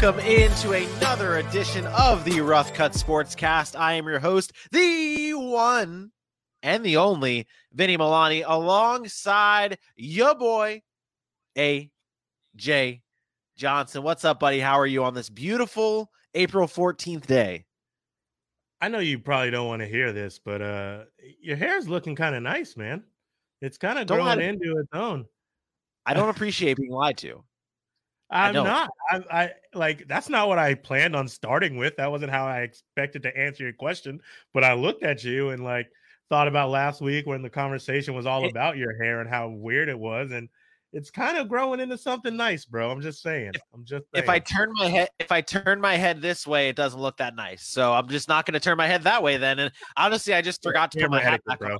Welcome into another edition of the Rough Cut Sportscast. I am your host, the one and the only Vinny Milani, alongside your boy, A.J. Johnson. What's up, buddy? How are you on this beautiful April 14th day? I know you probably don't want to hear this, but uh your hair's looking kind of nice, man. It's kind of growing into its own. I don't appreciate being lied to. I'm don't. I, I like that's not what I planned on starting with. That wasn't how I expected to answer your question. But I looked at you and like thought about last week when the conversation was all about your hair and how weird it was, and it's kind of growing into something nice, bro. I'm just saying. I'm just saying. If I turn my head, if I turn my head this way, it doesn't look that nice. So I'm just not going to turn my head that way then. And honestly, I just forgot to put my hat etiquette, back on.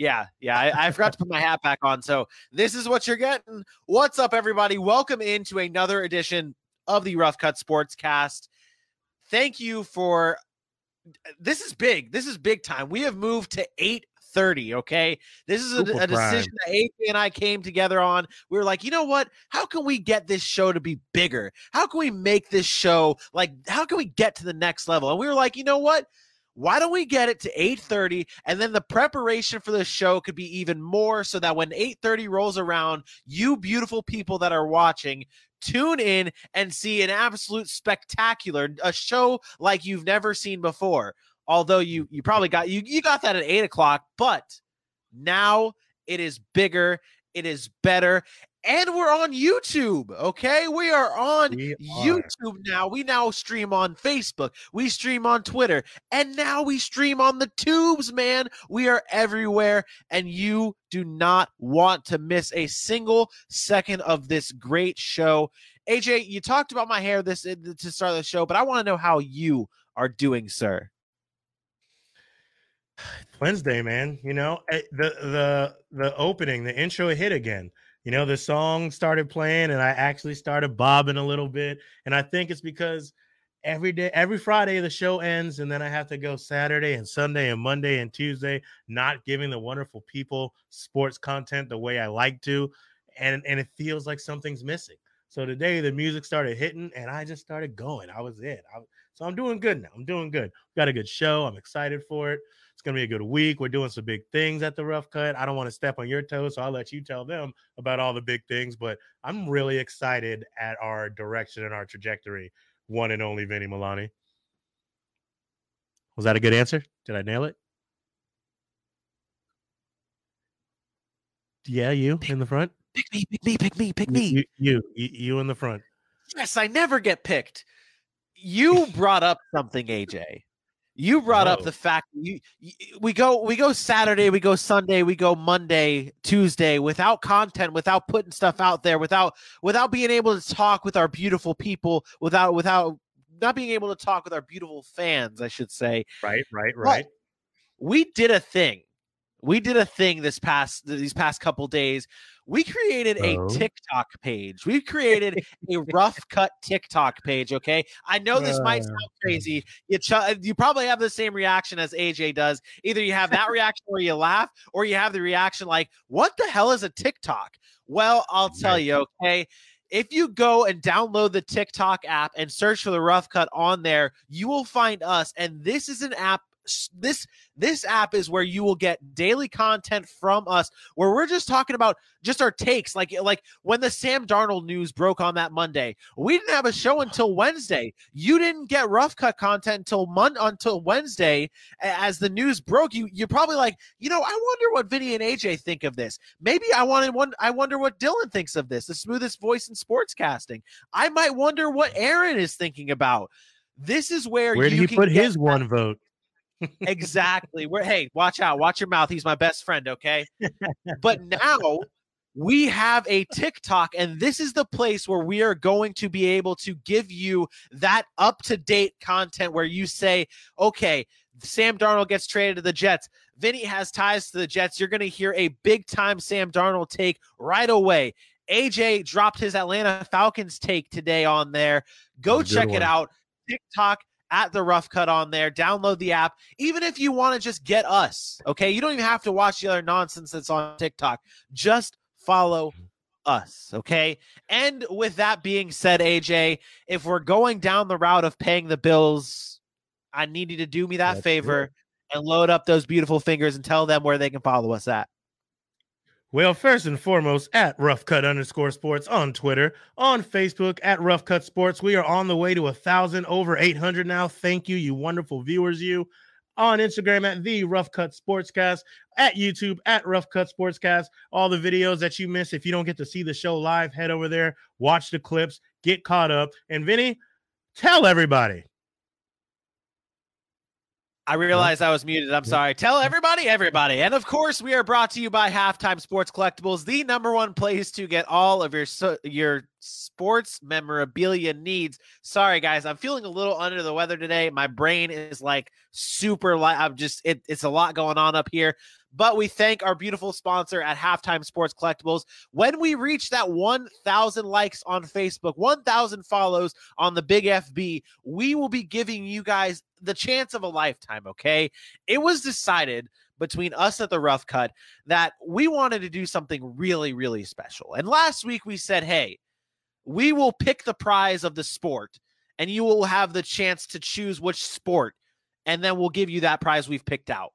Yeah, yeah, I, I forgot to put my hat back on. So this is what you're getting. What's up, everybody? Welcome into another edition of the Rough Cut Sports Cast. Thank you for this is big. This is big time. We have moved to 8:30. Okay. This is a, a decision that AJ and I came together on. We were like, you know what? How can we get this show to be bigger? How can we make this show like how can we get to the next level? And we were like, you know what? Why don't we get it to 8:30 and then the preparation for the show could be even more so that when 8:30 rolls around you beautiful people that are watching tune in and see an absolute spectacular a show like you've never seen before. Although you you probably got you you got that at 8 o'clock but now it is bigger it is better and we're on YouTube. Okay, we are on We are. YouTube now. We now stream on Facebook. We stream on Twitter, and now we stream on the tubes. Man, we are everywhere, and you do not want to miss a single second of this great show. AJ, you talked about my hair this uh, to start the show, but I want to know how you are doing, sir. Wednesday, man. You know, eh, the the the opening, the intro hit again. You know, the song started playing and I actually started bobbing a little bit. And I think it's because every day, every Friday the show ends, and then I have to go Saturday and Sunday and Monday and Tuesday, not giving the wonderful people sports content the way I like to. And and it feels like something's missing. So today the music started hitting and I just started going. I was it. I, so I'm doing good now. I'm doing good. Got a good show. I'm excited for it. It's going to be a good week. We're doing some big things at the Rough Cut. I don't want to step on your toes, so I'll let you tell them about all the big things. But I'm really excited at our direction and our trajectory. One and only Vinny Milani. Was that a good answer? Did I nail it? Yeah, you in the front. Pick me, pick me, pick me, pick me. You, you, you, you in the front. Yes, I never get picked. You brought up something, AJ. You brought up the fact you, you we go we go Saturday, we go Sunday, we go Monday, Tuesday without content, without putting stuff out there, without without being able to talk with our beautiful people, without without not being able to talk with our beautiful fans, I should say. Right, right, right. we did a thing. We did a thing this past these past couple days. We created a Oh. TikTok page. We created a rough cut TikTok page. Okay, I know this might Uh. sound crazy. You ch- you probably have the same reaction as AJ does. Either you have that reaction where you laugh, or you have the reaction like, "What the hell is a TikTok?" Well, I'll tell you. Okay, if you go and download the TikTok app and search for the Rough Cut on there, you will find us. And this is an app. This this app is where you will get daily content from us, where we're just talking about just our takes. Like like when the Sam Darnold news broke on that Monday, we didn't have a show until Wednesday. You didn't get Rough Cut content until Mon until Wednesday as the news broke. You you're probably like, you know, I wonder what Vinny and AJ think of this. Maybe I wanted one. I wonder what Dylan thinks of this. The smoothest voice in sportscasting. I might wonder what Aaron is thinking about. This is where Where did he put his one vote? Exactly. Where hey, watch out, watch your mouth. He's my best friend, okay? but now we have a TikTok, and this is the place where we are going to be able to give you that up to date content where you say, okay, Sam Darnold gets traded to the Jets. Vinny has ties to the Jets. You're going to hear a big time Sam Darnold take right away. AJ dropped his Atlanta Falcons take today on there. Go check one. it out. TikTok at the rough cut on there. Download the app. Even if you want to just get us, okay? You don't even have to watch the other nonsense that's on TikTok. Just follow us, okay? And with that being said, AJ, if we're going down the route of paying the bills, I need you to do me that That's favor good. and load up those beautiful fingers and tell them where they can follow us at. Well, first and foremost, at Rough Cut underscore sports on Twitter, on Facebook, at Rough Cut Sports. We are on the way to a thousand, over 800 now. Thank you, you wonderful viewers, you on Instagram at the Rough Cut Sportscast, at YouTube at Rough Cut Sportscast. All the videos that you miss, if you don't get to see the show live, head over there, watch the clips, get caught up. And Vinny, tell everybody I realized I was muted. I'm sorry. Tell everybody, everybody. And of course, we are brought to you by Halftime Sports Collectibles, the number one place to get all of your your sports memorabilia needs. Sorry, guys, I'm feeling a little under the weather today. My brain is like super light. I'm just it, it's a lot going on up here. But we thank our beautiful sponsor at Halftime Sports Collectibles. When we reach that 1,000 likes on Facebook, 1,000 follows on the Big FB, we will be giving you guys the chance of a lifetime. Okay. It was decided between us at the Rough Cut that we wanted to do something really, really special. And last week we said, hey, we will pick the prize of the sport and you will have the chance to choose which sport and then we'll give you that prize we've picked out.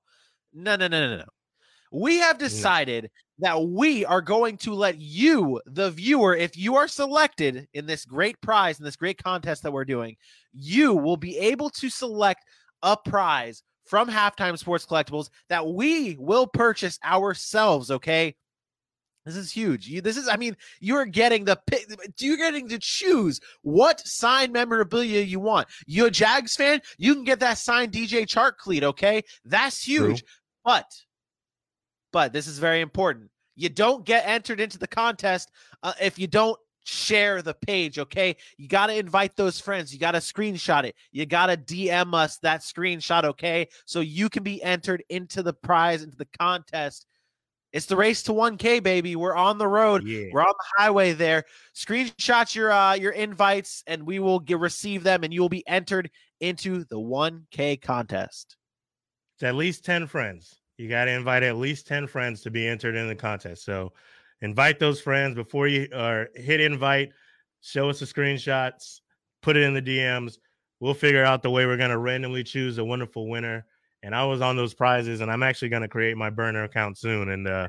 No, no, no, no, no. We have decided that we are going to let you, the viewer, if you are selected in this great prize, in this great contest that we're doing, you will be able to select a prize from Halftime Sports Collectibles that we will purchase ourselves. Okay. This is huge. You, this is, I mean, you're getting the, pick you're getting to choose what signed memorabilia you want. You a Jags fan? You can get that signed DJ Chark cleat. Okay, that's huge. True. But but this is very important. You don't get entered into the contest uh, if you don't share the page, okay? You got to invite those friends. You got to screenshot it. You got to DM us that screenshot, okay? So you can be entered into the prize, into the contest. It's the race to 1K, baby. We're on the road. Yeah. We're on the highway there. Screenshot your uh, your invites, and we will get receive them, and you will be entered into the 1K contest. It's at least 10 friends. You got to invite at least 10 friends to be entered in the contest. So invite those friends before you or hit invite, show us the screenshots, put it in the DMs. We'll figure out the way we're going to randomly choose a wonderful winner. And I was on those prizes, and I'm actually going to create my burner account soon and uh,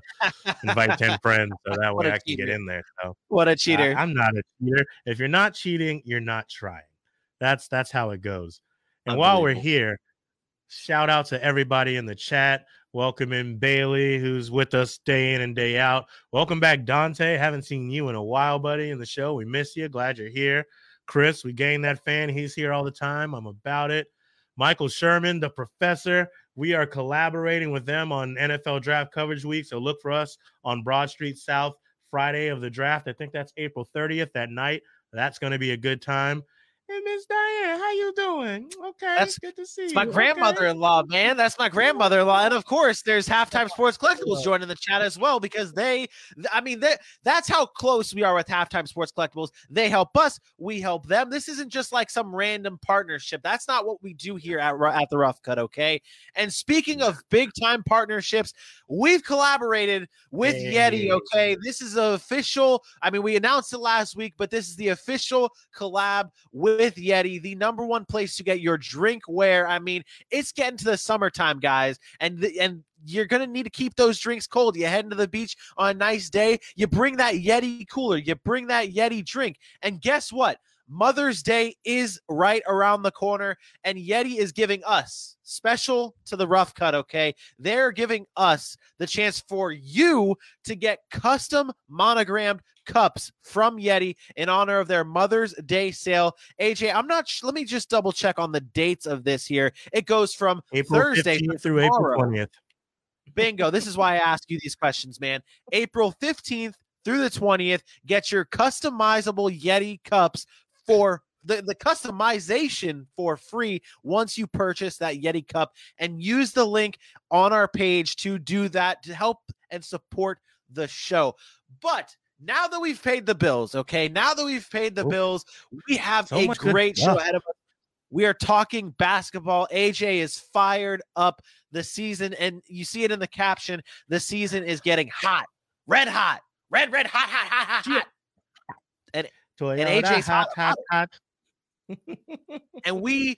invite 10 friends so that way I can get in there. So what a cheater. I'm not a cheater. If you're not cheating, you're not trying. That's that's how it goes. And while we're here, shout out to everybody in the chat. Welcome in Bailey, who's with us day in and day out. Welcome back, Dante. Haven't seen you in a while, buddy, in the show. We miss you. Glad you're here. Chris, we gained that fan. He's here all the time. I'm about it. Michael Sherman, the professor. We are collaborating with them on NFL Draft Coverage Week. So look for us on Broad Street South Friday of the draft. I think that's April 30th that night. That's going to be a good time. Hey, Miss Diane, how you doing? Okay, that's good to see you. My grandmother-in-law, okay. man. That's my grandmother-in-law, and of course, there's halftime sports collectibles joining the chat as well because they, I mean, they, that's how close we are with halftime sports collectibles. They help us, we help them. This isn't just like some random partnership. That's not what we do here at at the Rough Cut. Okay. And speaking of big time partnerships, we've collaborated with hey. Yeti. Okay, this is official. I mean, we announced it last week, but this is the official collab with with Yeti, the number one place to get your drink wear. I mean, it's getting to the summertime, guys, and the, and you're gonna need to keep those drinks cold. You head into the beach on a nice day, you bring that Yeti cooler, you bring that Yeti drink, and guess what? Mother's Day is right around the corner, and Yeti is giving us special to the rough cut. Okay, they're giving us the chance for you to get custom monogrammed cups from Yeti in honor of their Mother's Day sale. AJ, I'm not. Sh- let me just double check on the dates of this here. It goes from April Thursday through April 20th. Bingo. This is why I ask you these questions, man. April 15th through the 20th. Get your customizable Yeti cups for the, the customization for free once you purchase that Yeti cup and use the link on our page to do that to help and support the show. But now that we've paid the bills, okay, now that we've paid the Oof. bills, we have So a great show ahead of us. We are talking basketball. AJ is fired up the season, and you see it in the caption. The season is getting hot, red hot, red, red, hot, hot, hot, hot, hot. Toyota, AJ's hot, hot- hot, hot. and we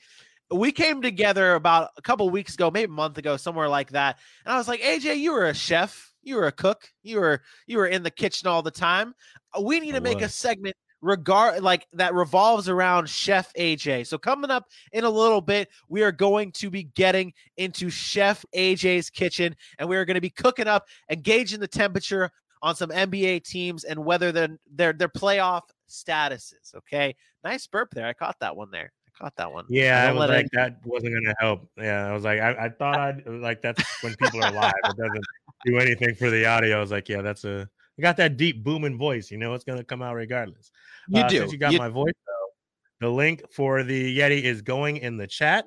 we came together about a couple weeks ago, maybe a month ago, somewhere like that. And I was like, AJ, you were a chef, you were a cook, you were you were in the kitchen all the time. Uh, We need to make a segment regard like that revolves around Chef AJ. So coming up in a little bit, we are going to be getting into Chef AJ's kitchen, and we are going to be cooking up engaging the temperature on some NBA teams and whether their their their playoff statuses. Okay, nice burp there. I caught that one there. I caught that one. Yeah, I don't was let like, it- that wasn't gonna help. Yeah, I was like, I, I thought I'd like that's when people are live. It doesn't do anything for the audio. I was like, yeah, that's a. I got that deep booming voice. You know, it's gonna come out regardless. You Uh, do. Since you got You- my voice, though, the link for the Yeti is going in the chat.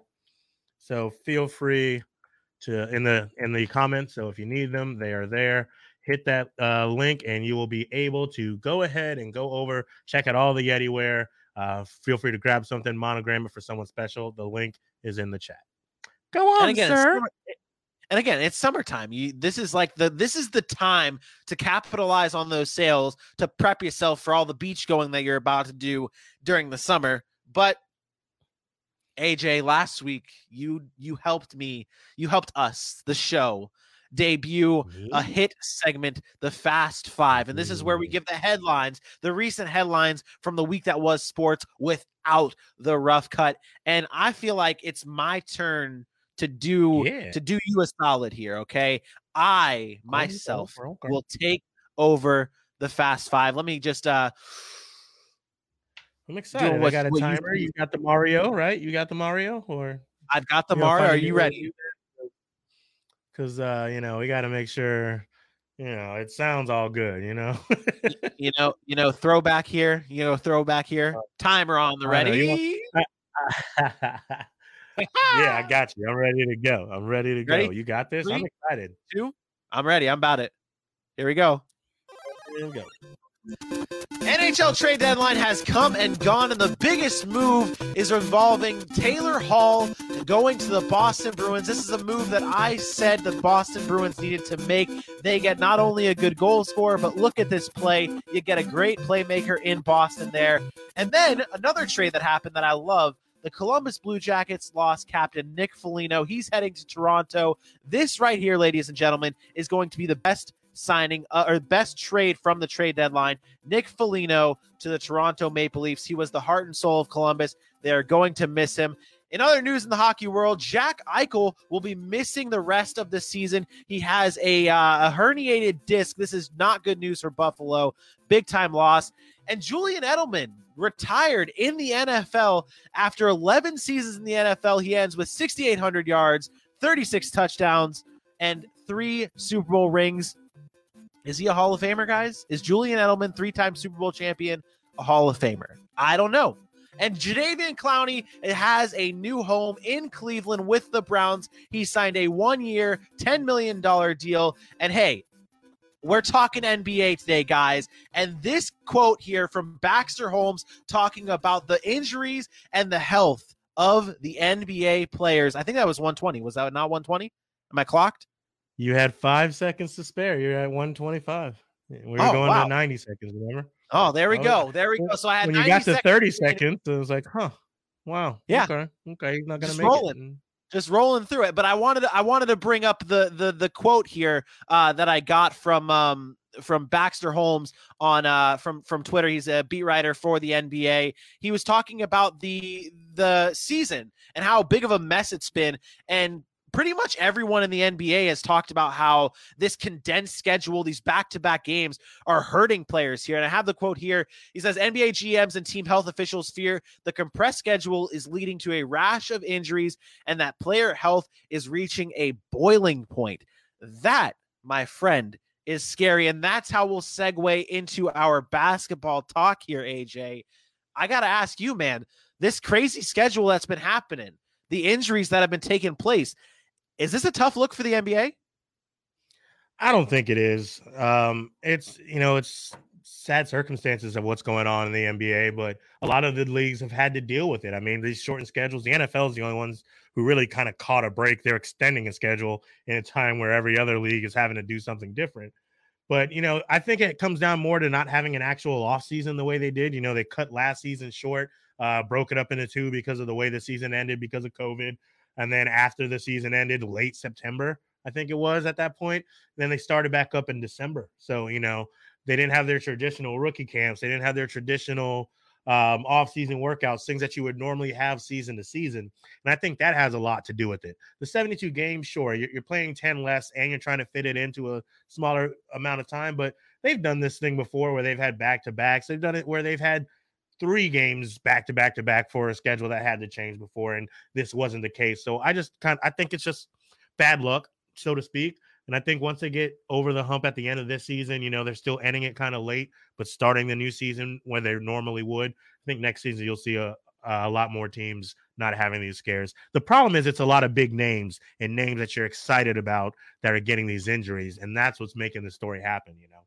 So feel free to in the in the comments. So if you need them, they are there. Hit that uh, link, and you will be able to go ahead and go over, check out all the Yeti wear. Uh, feel free to grab something, monogram it for someone special. The link is in the chat. Go on, and again, sir. and again, it's summertime. You this is like the this is the time to capitalize on those sales to prep yourself for all the beach going that you're about to do during the summer. But AJ, last week you you helped me, you helped us, the show, debut a hit segment, the Fast Five. And this is where we give the headlines, the recent headlines from the week that was sports without the rough cut. And I feel like it's my turn to do Yeah. to do you a solid here. Okay. I myself go. will take over the Fast Five. Let me just uh I'm excited. I got a what you timer. You, got the Mario, right? You got the Mario, or I've got the Mario. Are you ready? Because uh, you know we got to make sure you know it sounds all good. You know. You know, you know, throwback here, you know, throwback here. Timer on the I ready. yeah, I got you. I'm ready to go. I'm ready to go. Ready? You got this. I'm excited. Two. I'm ready. I'm about it. Here we go. Here we go. NHL trade deadline has come and gone, and the biggest move is involving Taylor Hall going to the Boston Bruins. This is a move that I said the Boston Bruins needed to make. They get not only a good goal scorer, but look at this play. You get a great playmaker in Boston there. And then another trade that happened that I love. The Columbus Blue Jackets lost captain Nick Foligno. He's heading to Toronto. This right here, ladies and gentlemen, is going to be the best signing uh, or best trade from the trade deadline. Nick Foligno to the Toronto Maple Leafs. He was the heart and soul of Columbus. They are going to miss him. In other news in the hockey world, Jack Eichel will be missing the rest of the season. He has a, uh, a herniated disc. This is not good news for Buffalo. Big time loss. And Julian Edelman retired in the NFL after 11 seasons in the NFL. He ends with 6,800 yards, 36 touchdowns, and three Super Bowl rings. Is he a Hall of Famer, guys? Is Julian Edelman, three time Super Bowl champion, a Hall of Famer? I don't know. And Jadeveon Clowney has a new home in Cleveland with the Browns. He signed a one year, $10 million deal. And hey, we're talking NBA today, guys. And this quote here from Baxter Holmes talking about the injuries and the health of the NBA players. I think that was 120. Was that not 120? Am I clocked? You had five seconds to spare. You're at 125. We were Oh, going wow. to 90 seconds. Remember? Oh, there we Oh, go. There we go. So I had when you got to 30 to seconds, it was like, huh, wow. Yeah. Okay. Okay. He's not going Just to make rolling. it. Just rolling through it. But I wanted to, I wanted to bring up the the the quote here uh, that I got from um from Baxter Holmes on uh from from Twitter. He's a beat writer for the NBA. He was talking about the the season and how big of a mess it's been and pretty much everyone in the NBA has talked about how this condensed schedule, these back-to-back games are hurting players here. And I have the quote here. He says NBA GMs and team health officials fear the compressed schedule is leading to a rash of injuries and that player health is reaching a boiling point. That, my friend, is scary. And that's how we'll segue into our basketball talk here, AJ. I got to ask you, man, this crazy schedule that's been happening, the injuries that have been taking place, is this a tough look for the NBA? I don't think it is. Um, it's you know, it's sad circumstances of what's going on in the NBA, but a lot of the leagues have had to deal with it. I mean, these shortened schedules, the NFL is the only ones who really kind of caught a break. They're extending a schedule in a time where every other league is having to do something different. But you know, I think it comes down more to not having an actual off season the way they did. You know, they cut last season short, uh, broke it up into two because of the way the season ended because of COVID. And then after the season ended, late September, I think it was at that point. Then they started back up in December. So, you know, they didn't have their traditional rookie camps. They didn't have their traditional um, off-season workouts, things that you would normally have season to season. And I think that has a lot to do with it. The 72 games, sure, you're, you're playing 10 less and you're trying to fit it into a smaller amount of time, but they've done this thing before where they've had back-to-backs. They've done it where they've had three games back to back to back for a schedule that had to change before, and this wasn't the case. So I just kind of I think it's just bad luck, so to speak. And I think once they get over the hump at the end of this season, you know, they're still ending it kind of late, but starting the new season when they normally would. I think next season you'll see a, a lot more teams not having these scares. The problem is it's a lot of big names and names that you're excited about that are getting these injuries, and that's what's making the story happen. You know.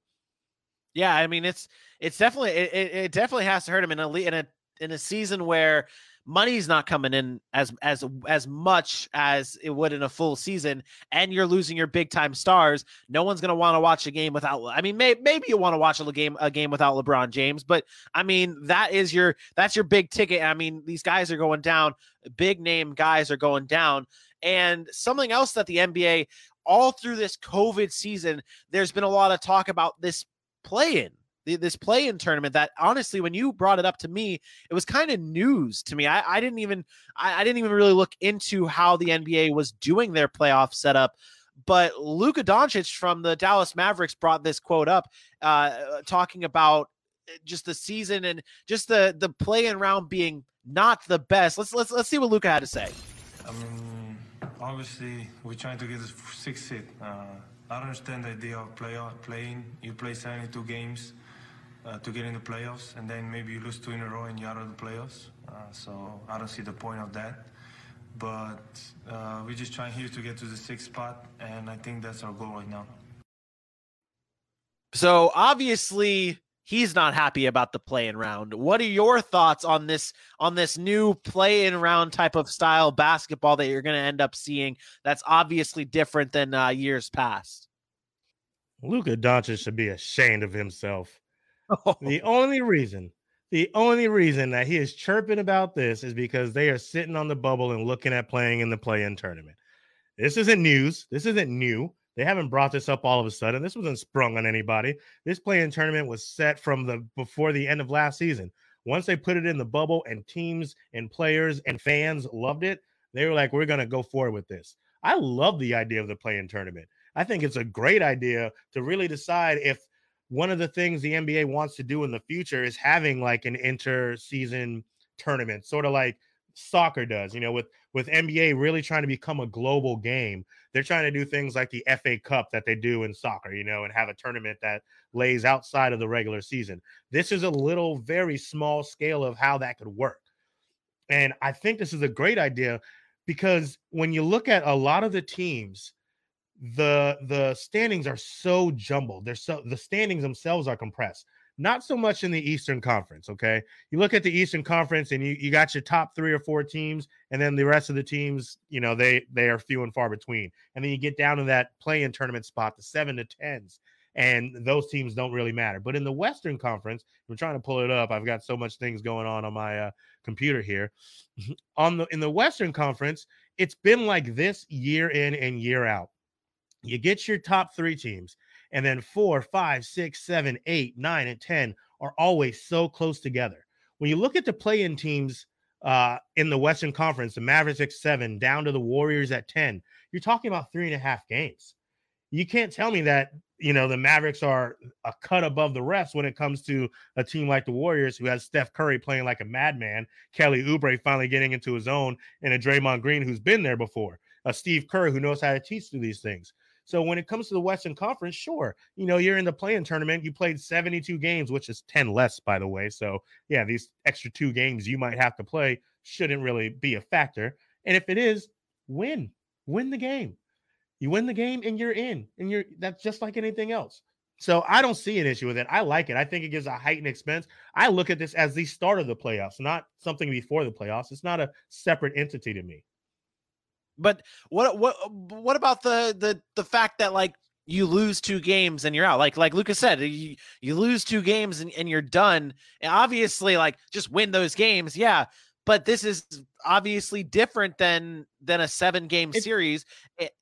Yeah, I mean it's it's definitely it, it definitely has to hurt him in a in a in a season where money's not coming in as as as much as it would in a full season and you're losing your big time stars no one's going to want to watch a game without i mean may, maybe you want to watch a game a game without lebron james but i mean that is your that's your big ticket i mean these guys are going down big name guys are going down and something else that the nba all through this covid season there's been a lot of talk about this play in this play-in tournament that honestly when you brought it up to me it was kind of news to me i, I didn't even I, I, didn't even really look into how the nba was doing their playoff setup but Luka Doncic from the Dallas Mavericks brought this quote up, uh, talking about uh, just the season and just the the play-in round being not the best. Let's let's let's see what Luka had to say. I mean, obviously, we're trying to get this sixth seed. Uh, I don't understand the idea of playoff play-in. You play 72 games uh, to get in the playoffs, and then maybe you lose two in a row and you're out of the playoffs. Uh, so I don't see the point of that. But uh, we're just trying here to get to the sixth spot, and I think that's our goal right now. So obviously he's not happy about the play-in round. What are your thoughts on this on this new play-in round type of style basketball that you're going to end up seeing? That's obviously different than uh, years past. Luka Doncic should be ashamed of himself. The only reason, the only reason that he is chirping about this is because they are sitting on the bubble and looking at playing in the play-in tournament. This isn't news. This isn't new. They haven't brought this up all of a sudden. This wasn't sprung on anybody. This play-in tournament was set from the before the end of last season. Once they put it in the bubble and teams and players and fans loved it, they were like, "We're going to go forward with this." I love the idea of the play-in tournament. I think it's a great idea to really decide if one of the things the NBA wants to do in the future is having like an inter-season tournament, sort of like soccer does, you know, with with NBA really trying to become a global game. They're trying to do things like the FA Cup that they do in soccer, you know, and have a tournament that lays outside of the regular season. This is a little very small scale of how that could work. And I think this is a great idea because when you look at a lot of the teams the the standings are so jumbled. They're so the standings themselves are compressed. Not so much in the Eastern Conference. Okay, you look at the Eastern Conference and you you got your top three or four teams, and then the rest of the teams, you know, they they are few and far between. And then you get down to that play-in tournament spot, the seven to tens, and those teams don't really matter. But in the Western Conference, I'm trying to pull it up. I've got so much things going on on my uh, computer here. on the in the Western Conference, it's been like this year in and year out you get your top three teams, and then four, five, six, seven, eight, nine, and 10 are always so close together. When you look at the play in teams uh, in the Western Conference, the Mavericks at seven, down to the Warriors at 10, you're talking about three and a half games. You can't tell me that, you know, the Mavericks are a cut above the rest when it comes to a team like the Warriors, who has Steph Curry playing like a madman, Kelly Oubre finally getting into his own, and a Draymond Green who's been there before, a Steve Kerr who knows how to teach through these things. So when it comes to the Western Conference, sure, you know, you're in the play-in tournament. You played 72 games, which is 10 less, by the way. So yeah, these extra two games you might have to play shouldn't really be a factor. And if it is, win, win the game. You win the game and you're in, and you're that's just like anything else. So I don't see an issue with it. I like it. I think it gives a heightened expense. I look at this as the start of the playoffs, not something before the playoffs. It's not a separate entity to me. But what what uh, what about the the the fact that like you lose two games and you're out? Like like Lucas said, you, you lose two games and, and you're done. And obviously, like just win those games, yeah. But this is obviously different than than a seven game series. It,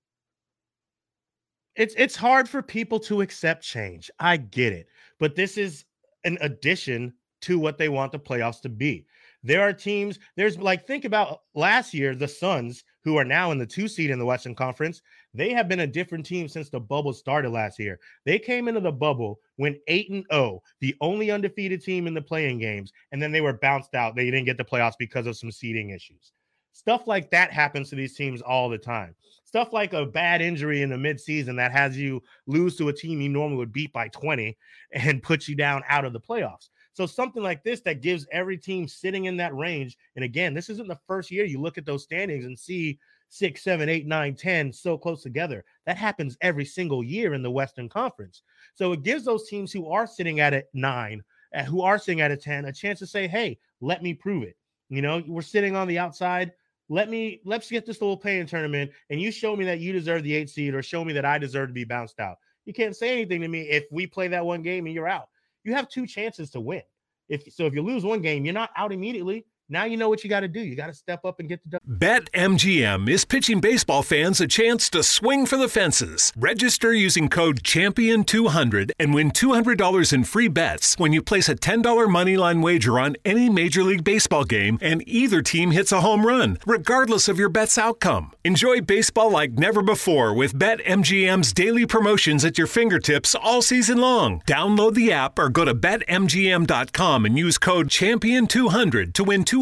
it's it's hard for people to accept change. I get it. But this is an addition to what they want the playoffs to be. There are teams, there's like think about last year, the Suns, who are now in the two seed in the Western Conference. They have been a different team since the bubble started last year. They came into the bubble when 8 and 0, the only undefeated team in the playing games, and then they were bounced out. They didn't get the playoffs because of some seeding issues. Stuff like that happens to these teams all the time stuff like a bad injury in the midseason that has you lose to a team you normally would beat by 20 and put you down out of the playoffs. So something like this that gives every team sitting in that range. And again, this isn't the first year you look at those standings and see six, seven, eight, nine, ten so close together. That happens every single year in the Western Conference. So it gives those teams who are sitting at a nine, uh, who are sitting at a 10, a chance to say, hey, let me prove it. You know, we're sitting on the outside let me let's get this little play-in tournament and you show me that you deserve the eight seed or show me that I deserve to be bounced out. You can't say anything to me if we play that one game and you're out. You have two chances to win. If so, if you lose one game, you're not out immediately. Now you know what you got to do. You got to step up and get the done. Bet MGM is pitching baseball fans a chance to swing for the fences. Register using code Champion200 and win $200 in free bets when you place a $10 moneyline wager on any Major League Baseball game and either team hits a home run, regardless of your bet's outcome. Enjoy baseball like never before with Bet MGM's daily promotions at your fingertips all season long. Download the app or go to betmgm.com and use code Champion200 to win 200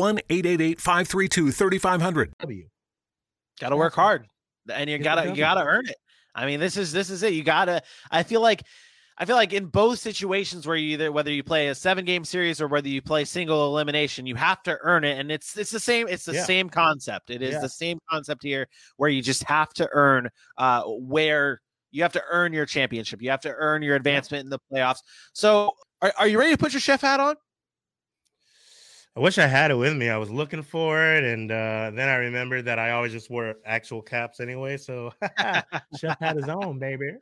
1 888 532 3500. Got to work hard and you got to you got to earn it. I mean, this is this is it. You got to I feel like I feel like in both situations where you either whether you play a seven game series or whether you play single elimination, you have to earn it, and it's it's the same it's the yeah. same concept. It is yeah. the same concept here where you just have to earn uh where you have to earn your championship, you have to earn your advancement in the playoffs. So, are, are you ready to put your chef hat on? I wish I had it with me. I was looking for it, and uh, then I remembered that I always just wore actual caps anyway. So Chef had his own, baby.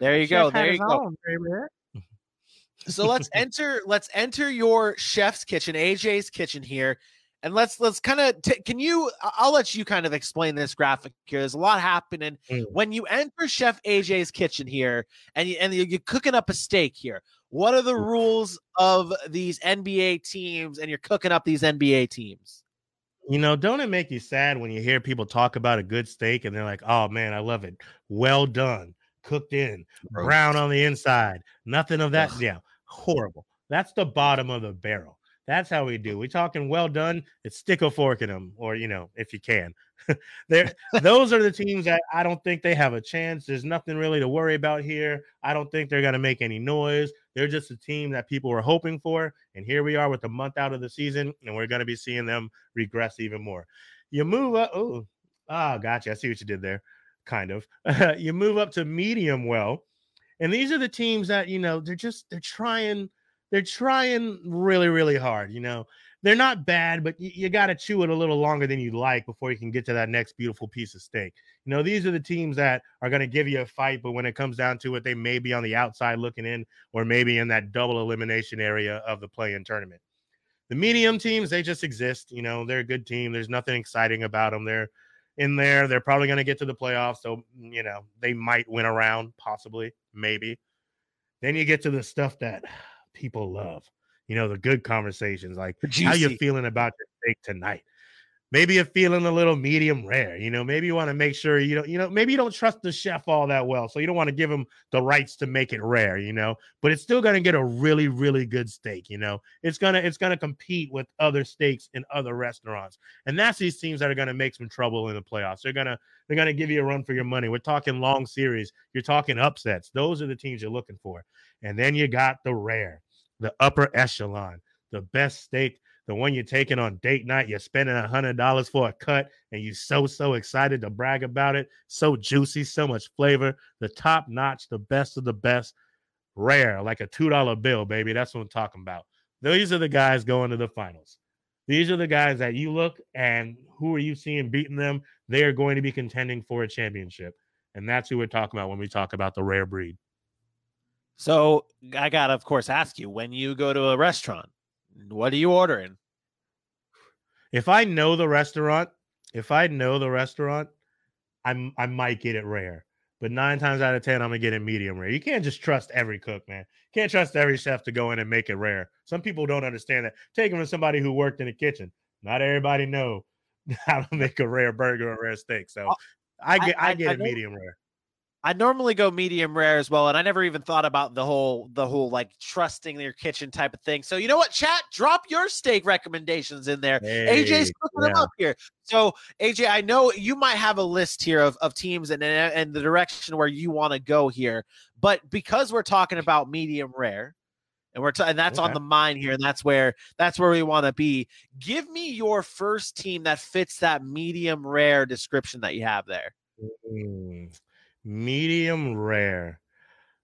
There you Chef go. There you go. Own, baby. so let's enter. Let's enter your chef's kitchen, AJ's kitchen here, and let's let's kind of. T- can you? I'll let you kind of explain this graphic here. There's a lot happening mm. when you enter Chef AJ's kitchen here, and you, and you're cooking up a steak here. What are the rules of these NBA teams and you're cooking up these NBA teams? You know, don't it make you sad when you hear people talk about a good steak and they're like, oh man, I love it. Well done, cooked in, brown on the inside, nothing of that. Ugh. Yeah, horrible. That's the bottom of the barrel. That's how we do. We talking well done. It's stick a fork in them, or you know, if you can. there, those are the teams that I don't think they have a chance. There's nothing really to worry about here. I don't think they're gonna make any noise. They're just a team that people were hoping for, and here we are with a month out of the season, and we're gonna be seeing them regress even more. You move up. Oh, ah, gotcha. I see what you did there. Kind of. you move up to medium well, and these are the teams that you know they're just they're trying they're trying really, really hard. You know, they're not bad, but you, you got to chew it a little longer than you'd like before you can get to that next beautiful piece of steak. You know, these are the teams that are going to give you a fight, but when it comes down to it, they may be on the outside looking in, or maybe in that double elimination area of the play-in tournament. The medium teams, they just exist. You know, they're a good team. There's nothing exciting about them. They're in there. They're probably going to get to the playoffs, so mm, you know they might win around, possibly, maybe. Then you get to the stuff that people love. You know, the good conversations, like how you're feeling about your steak tonight maybe you're feeling a little medium rare. You know, maybe you want to make sure you don't, you know, maybe you don't trust the chef all that well. So you don't want to give him the rights to make it rare, you know, but it's still going to get a really, really good steak. You know, it's going to, it's going to compete with other steaks in other restaurants. And that's these teams that are going to make some trouble in the playoffs. They're going to, they're going to give you a run for your money. We're talking long series. You're talking upsets. Those are the teams you're looking for. And then you got the rare, the upper echelon, the best steak the one you're taking on date night, you're spending a hundred dollars for a cut, and you're so so excited to brag about it. So juicy, so much flavor, the top notch, the best of the best, rare, like a two dollar bill, baby. That's what I'm talking about. These are the guys going to the finals. These are the guys that you look and who are you seeing beating them? They are going to be contending for a championship. And that's who we're talking about when we talk about the rare breed. So I got to, of course, ask you when you go to a restaurant, what are you ordering? If I know the restaurant, if I know the restaurant, I'm I might get it rare. But nine times out of ten, I'm gonna get it medium rare. You can't just trust every cook, man. You can't trust every chef to go in and make it rare. Some people don't understand that. Take them from somebody who worked in the kitchen. Not everybody know how to make a rare burger or rare steak. So oh, I get I, I get I, it medium rare. I normally go medium rare as well, and I never even thought about the whole the whole like trusting your kitchen type of thing. So you know what, chat, drop your steak recommendations in there. Hey, AJ's cooking yeah. them up here. So AJ, I know you might have a list here of, of teams and and the direction where you want to go here, but because we're talking about medium rare, and we're t- and that's okay. on the mind here, and that's where that's where we want to be. Give me your first team that fits that medium rare description that you have there. Mm medium rare.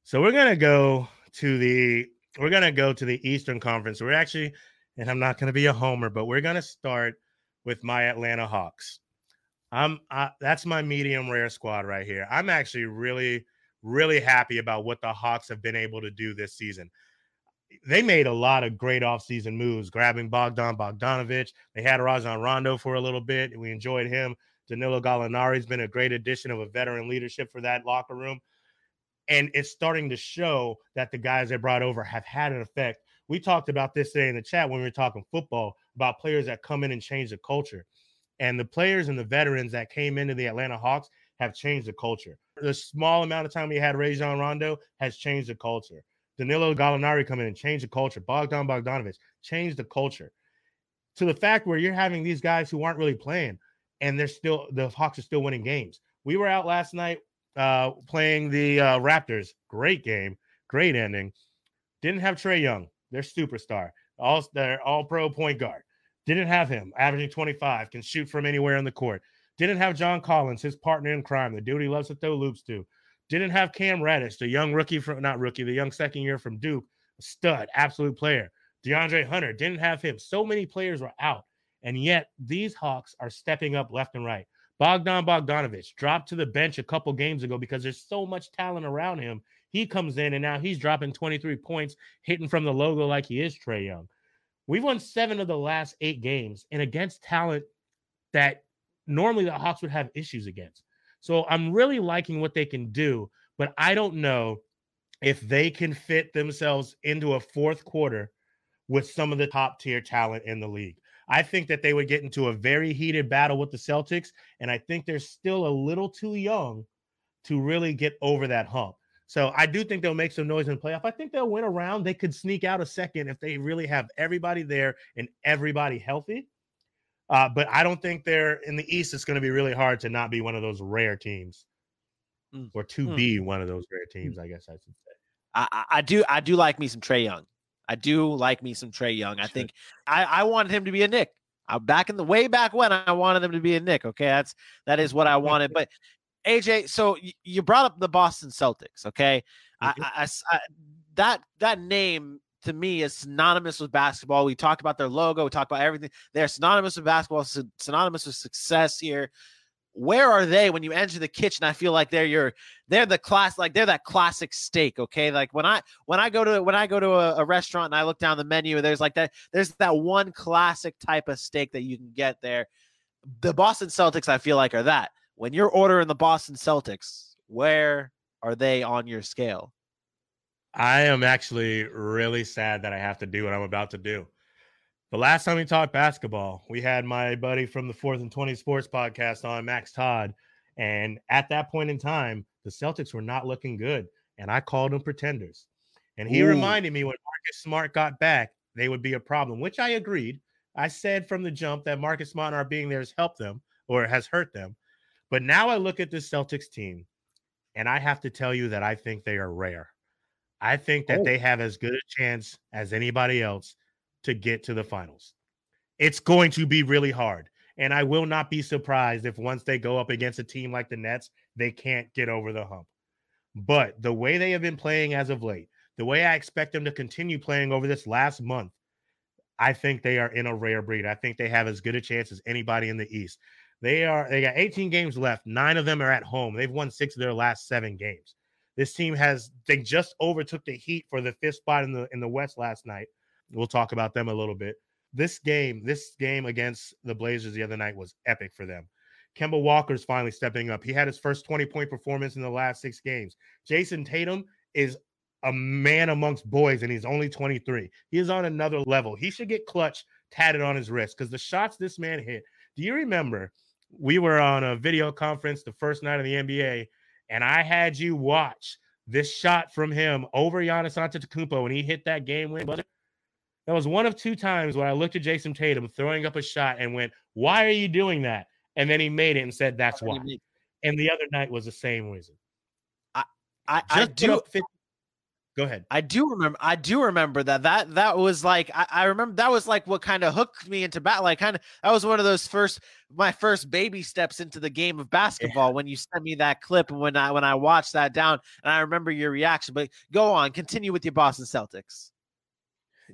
So we're gonna go to the we're gonna go to the Eastern Conference. We're actually, and I'm not gonna be a homer, but we're gonna start with my Atlanta Hawks. I'm uh, that's my medium rare squad right here. I'm actually really, really happy about what the Hawks have been able to do this season. They made a lot of great offseason moves, grabbing Bogdan Bogdanovic. They had Rajon Rondo for a little bit, we enjoyed him. Danilo Gallinari's been a great addition of a veteran leadership for that locker room. And it's starting to show that the guys they brought over have had an effect. We talked about this today in the chat when we were talking football about players that come in and change the culture. And the players and the veterans that came into the Atlanta Hawks have changed the culture. The small amount of time we had Rajon Rondo has changed the culture. Danilo Gallinari come in and change the culture. Bogdan Bogdanovic changed the culture to the fact where you're having these guys who aren't really playing and they're still the Hawks are still winning games. We were out last night uh, playing the uh, Raptors. Great game, great ending. Didn't have Trae Young, their superstar, all their all pro point guard. Didn't have him, averaging 25, can shoot from anywhere on the court. Didn't have John Collins, his partner in crime, the dude he loves to throw loops to. Didn't have Cam Reddish, the young rookie from not rookie, the young second year from Duke, stud, absolute player. DeAndre Hunter didn't have him. So many players were out. And yet these Hawks are stepping up left and right. Bogdan Bogdanovic dropped to the bench a couple games ago because there's so much talent around him. He comes in and now he's dropping 23 points, hitting from the logo like he is Trae Young. We've won seven of the last eight games and against talent that normally the Hawks would have issues against. So I'm really liking what they can do, but I don't know if they can fit themselves into a fourth quarter with some of the top tier talent in the league. I think that they would get into a very heated battle with the Celtics. And I think they're still a little too young to really get over that hump. So I do think they'll make some noise in the playoff. I think they'll win around. They could sneak out a second if they really have everybody there and everybody healthy. Uh, but I don't think they're in the East. It's going to be really hard to not be one of those rare teams, mm. or to mm. be one of those rare hmm. teams. I guess I should say. I, I do. I do like me some Trae Young. I do like me some Trae Young. I think I, I wanted him to be a Knick. Uh, back in the way back when I wanted him to be a Knick. Okay, that's that is what I wanted. But AJ, so y- you brought up the Boston Celtics. Okay, mm-hmm. I, I, I, that that name to me is synonymous with basketball. We talked about their logo. We talked about everything. They're synonymous with basketball. Synonymous with success here where are they when you enter the kitchen? I feel like they're your they're the class like they're that classic steak. Okay, like when I when I go to when I go to a, a, restaurant and I look down the menu, there's like that there's that one classic type of steak that you can get there. the Boston Celtics, I feel like, are that. When you're ordering the Boston Celtics, where are they on your scale? I am actually really sad that I have to do what I'm about to do. The last time we talked basketball, we had my buddy from the Fourth and 20 Sports podcast on, Max Todd. And at that point in time, the Celtics were not looking good. And I called them pretenders. And he Ooh. reminded me when Marcus Smart got back, they would be a problem, which I agreed. I said from the jump that Marcus Smart our being there has helped them or has hurt them. But now I look at this Celtics team and I have to tell you that I think they are rare. I think that oh. they have as good a chance as anybody else to get to the finals. It's going to be really hard. And I will not be surprised if once they go up against a team like the Nets, they can't get over the hump. But the way they have been playing as of late, the way I expect them to continue playing over this last month, I think they are in a rare breed. I think they have as good a chance as anybody in the East. They are they got 18 games left. Nine of them are at home. They've won six of their last seven games. This team has they just overtook the Heat for the fifth spot in the in the West last night. We'll talk about them a little bit. This game, this game against the Blazers the other night was epic for them. Kemba Walker's finally stepping up. He had his first 20 point performance in the last six games. Jayson Tatum is a man amongst boys, and he's only 23. He is on another level. He should get clutch tatted on his wrist because the shots this man hit. Do you remember we were on a video conference the first night of the NBA, and I had you watch this shot from him over Giannis Antetokounmpo when he hit that game win buzzer? That was one of two times when I looked at Jayson Tatum throwing up a shot and went, "Why are you doing that?" And then he made it and said, "That's why." And the other night was the same reason. I I, I do. 50, Go ahead. I do remember. I do remember that. That that was like. I, I remember that was like what kind of hooked me into bat. Like kind of. That was one of those first. My first baby steps into the game of basketball yeah. when you sent me that clip and when I when I watched that down and I remember your reaction. But go on. Continue with your Boston Celtics.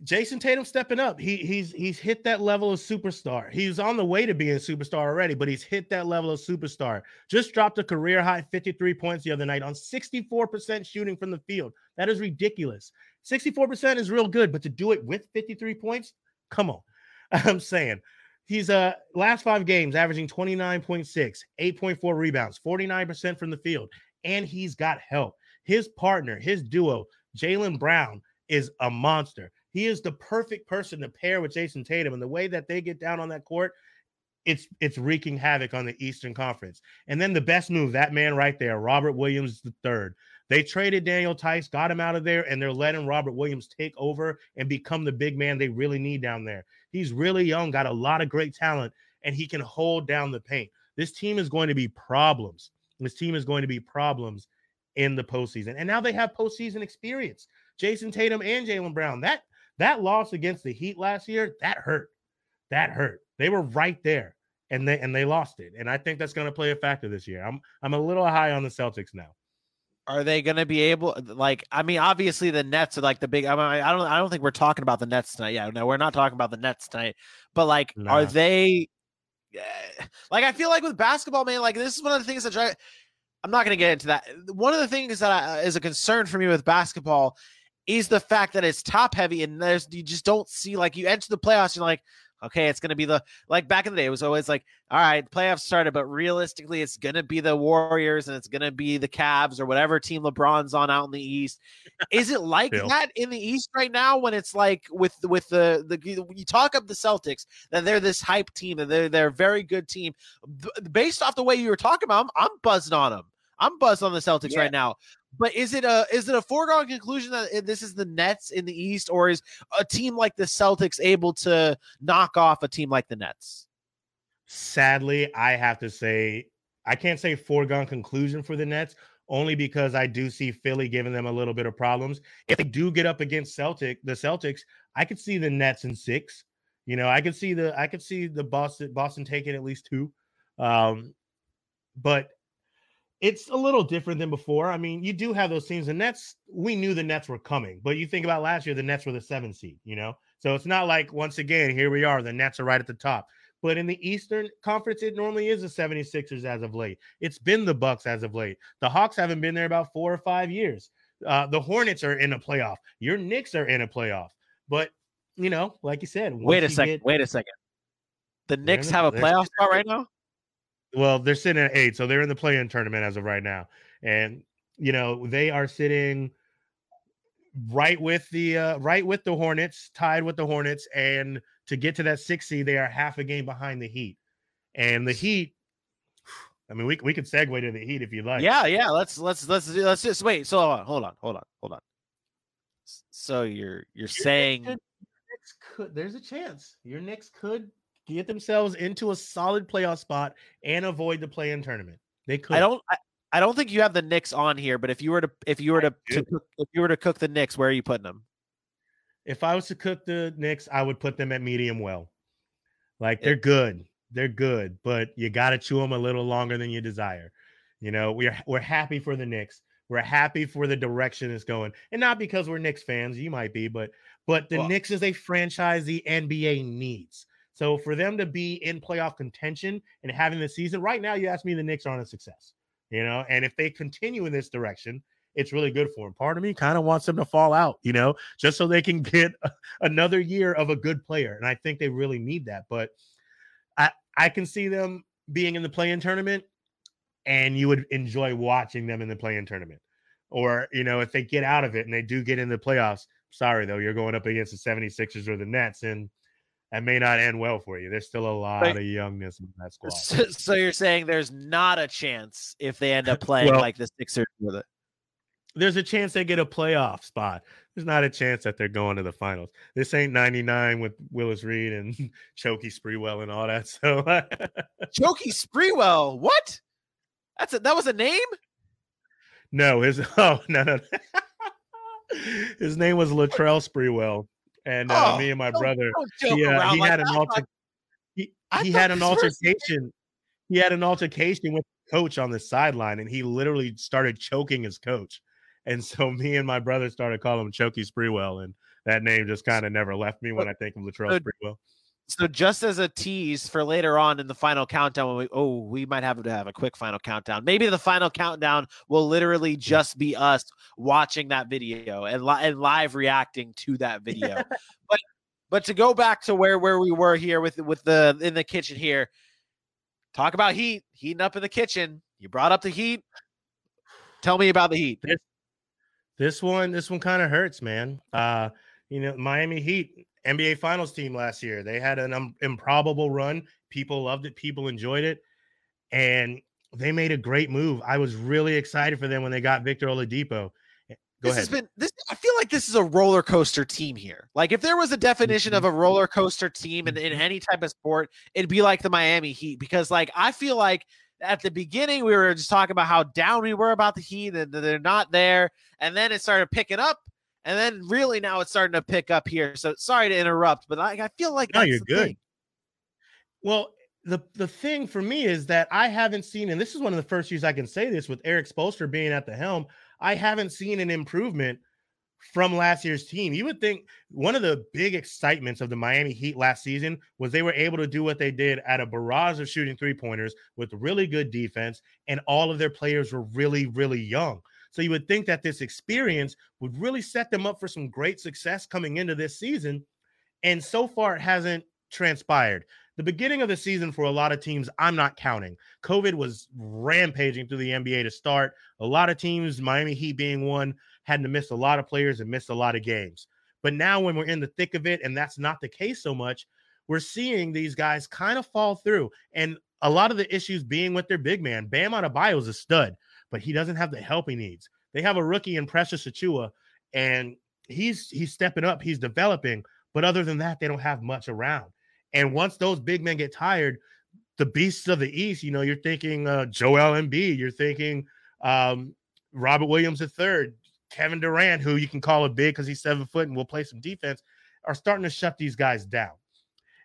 Jayson Tatum stepping up. He he's he's hit that level of superstar. He's on the way to being a superstar already, but he's hit that level of superstar. Just dropped a career high 53 points the other night on 64% shooting from the field. That is ridiculous. 64% is real good, but to do it with 53 points, come on. I'm saying he's uh last five games averaging 29.6, 8.4 rebounds, 49% from the field, and he's got help. His partner, his duo, Jaylen Brown, is a monster. He is the perfect person to pair with Jayson Tatum. And the way that they get down on that court, it's it's wreaking havoc on the Eastern Conference. And then the best move, that man right there, Robert Williams the third. They traded Daniel Theis, got him out of there, and they're letting Robert Williams take over and become the big man they really need down there. He's really young, got a lot of great talent, and he can hold down the paint. This team is going to be problems. This team is going to be problems in the postseason. And now they have postseason experience. Jayson Tatum and Jaylen Brown. That that loss against the Heat last year, that hurt. That hurt. They were right there and they and they lost it. And I think that's going to play a factor this year. I'm I'm a little high on the Celtics now. Are they going to be able like I mean obviously the Nets are like the big I, mean, I don't I don't think we're talking about the Nets tonight. Yeah, no, we're not talking about the Nets tonight. But like nah. are they eh, like I feel like with basketball man like this is one of the things that drive I'm not going to get into that. One of the things that I, is a concern for me with basketball is the fact that it's top heavy and there's you just don't see like you enter the playoffs, you're like, okay, it's gonna be the like back in the day, it was always like, all right, playoffs started, but realistically, it's gonna be the Warriors and it's gonna be the Cavs or whatever team LeBron's on out in the East. Is it like that in the East right now when it's like with with the the you talk up the Celtics that they're this hype team and they're they're a very good team based off the way you were talking about them, I'm buzzing on them. I'm buzzed on the Celtics yeah. right now. But is it a is it a foregone conclusion that this is the Nets in the East, or is a team like the Celtics able to knock off a team like the Nets? Sadly, I have to say I can't say foregone conclusion for the Nets only because I do see Philly giving them a little bit of problems. If they do get up against Celtic, the Celtics, I could see the Nets in six. You know, I could see the I could see the Boston Boston taking at least two. Um, but it's a little different than before. I mean, you do have those teams. The Nets, we knew the Nets were coming, but you think about last year, the Nets were the seven seed, you know? So it's not like once again, here we are, the Nets are right at the top. But in the Eastern Conference, it normally is the 76ers as of late. It's been the Bucks as of late. The Hawks haven't been there about four or five years. Uh, the Hornets are in a playoff. Your Knicks are in a playoff. But you know, like you said, wait a second. Get... Wait a second. The Knicks have a playoff spot right now. Well, they're sitting at eight, so they're in the play-in tournament as of right now, and you know they are sitting right with the uh, right with the Hornets, tied with the Hornets, and to get to that six seed, they are half a game behind the Heat, and the Heat. I mean, we we could segue to the Heat if you like. Yeah, yeah. Let's let's let's let's just wait. So hold on, hold on, hold on, hold on. So you're you're saying could- Knicks could there's a chance your Knicks could get themselves into a solid playoff spot and avoid the play-in tournament. They could. I don't I, I don't think you have the Knicks on here, but if you were to if you were to, to cook, if you were to cook the Knicks, where are you putting them? If I was to cook the Knicks, I would put them at medium well. Like they're good, they're good, but you got to chew them a little longer than you desire. You know, we're we're happy for the Knicks. We're happy for the direction it's going, and not because we're Knicks fans. You might be, but but the Well- Knicks is a franchise the NBA needs. So for them to be in playoff contention and having the season right now, you ask me, the Knicks aren't a success. You know, and if they continue in this direction, it's really good for them. Part of me kind of wants them to fall out, you know, just so they can get another year of a good player. And I think they really need that. But I I can see them being in the play-in tournament, and you would enjoy watching them in the play-in tournament. Or, you know, if they get out of it and they do get in the playoffs, sorry though, you're going up against the 76ers or the Nets, and that may not end well for you. There's still a lot Right. of youngness in that squad. So, so you're saying there's not a chance if they end up playing Well- like the Sixers with it. there's a chance they get a playoff spot. There's not a chance that they're going to the finals. This ain't 99 with Willis Reed and Chokey Sprewell and all that. So Jokey Sprewell, what? That's a, that was a name. no, his oh no no. his name was Latrell Sprewell. And uh, Oh, me and my brother, he, uh, he like had an alter, he, he had an this was- altercation. He had an altercation with the coach on the sideline, and he literally started choking his coach. And so me and my brother started calling him Chokey Sprewell, and that name just kind of never left me when I think of Latrell Sprewell. So just as a tease for later on in the final countdown, when we oh we might have to have a quick final countdown. Maybe the final countdown will literally just be us watching that video and, li- and live reacting to that video. but but to go back to where where we were here with with the in the kitchen here, talk about heat heating up in the kitchen. You brought up the heat. Tell me about the heat. This one, this one kind of hurts, man. Uh, you know, Miami Heat, NBA Finals team last year. They had an um, improbable run. People loved it. People enjoyed it, and they made a great move. I was really excited for them when they got Victor Oladipo. Eh, Go this ahead. has been this. I feel like this is a roller coaster team here. Like if there was a definition of a roller coaster team in, in any type of sport, it'd be like the Miami Heat because like I feel like at the beginning we were just talking about how down we were about the Heat and they're not there, and then it started picking up, and then really now it's starting to pick up here. So sorry to interrupt, but like I feel like No, that's you're the good. thing. Well, the the thing for me is that I haven't seen, and this is one of the first years I can say this with Erik Spoelstra being at the helm. I haven't seen an improvement from last year's team. You would think one of the big excitements of the Miami Heat last season was they were able to do what they did at a barrage of shooting three pointers with really good defense, and all of their players were really, really young. So you would think that this experience would really set them up for some great success coming into this season. And so far, it hasn't transpired. The beginning of the season for a lot of teams, I'm not counting. COVID was rampaging through the NBA to start. A lot of teams, Miami Heat being one, had to miss a lot of players and missed a lot of games. But now, when we're in the thick of it, and that's not the case so much, we're seeing these guys kind of fall through. And a lot of the issues being with their big man, Bam Adebayo is a stud, but he doesn't have the help he needs. They have a rookie in Precious Achiuwa, and he's he's stepping up, he's developing. But other than that, they don't have much around. And once those big men get tired, the beasts of the East, you know, you're thinking uh, Joel Embiid, you're thinking um, Robert Williams III, Kevin Durant, who you can call a big because he's seven foot and will play some defense, are starting to shut these guys down.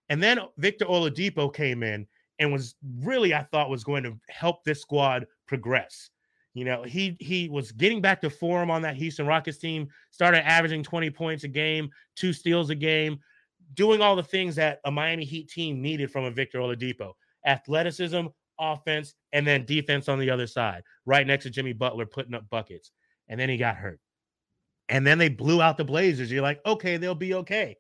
And then Victor Oladipo came in and was really, I thought, was going to help this squad progress. You know, he he was getting back to form on that Houston Rockets team, started averaging 20 points a game, two steals a game, doing all the things that a Miami Heat team needed from a Victor Oladipo. Athleticism, offense, and then defense on the other side, right next to Jimmy Butler putting up buckets. And then he got hurt. And then they blew out the Blazers. You're like, okay, they'll be okay.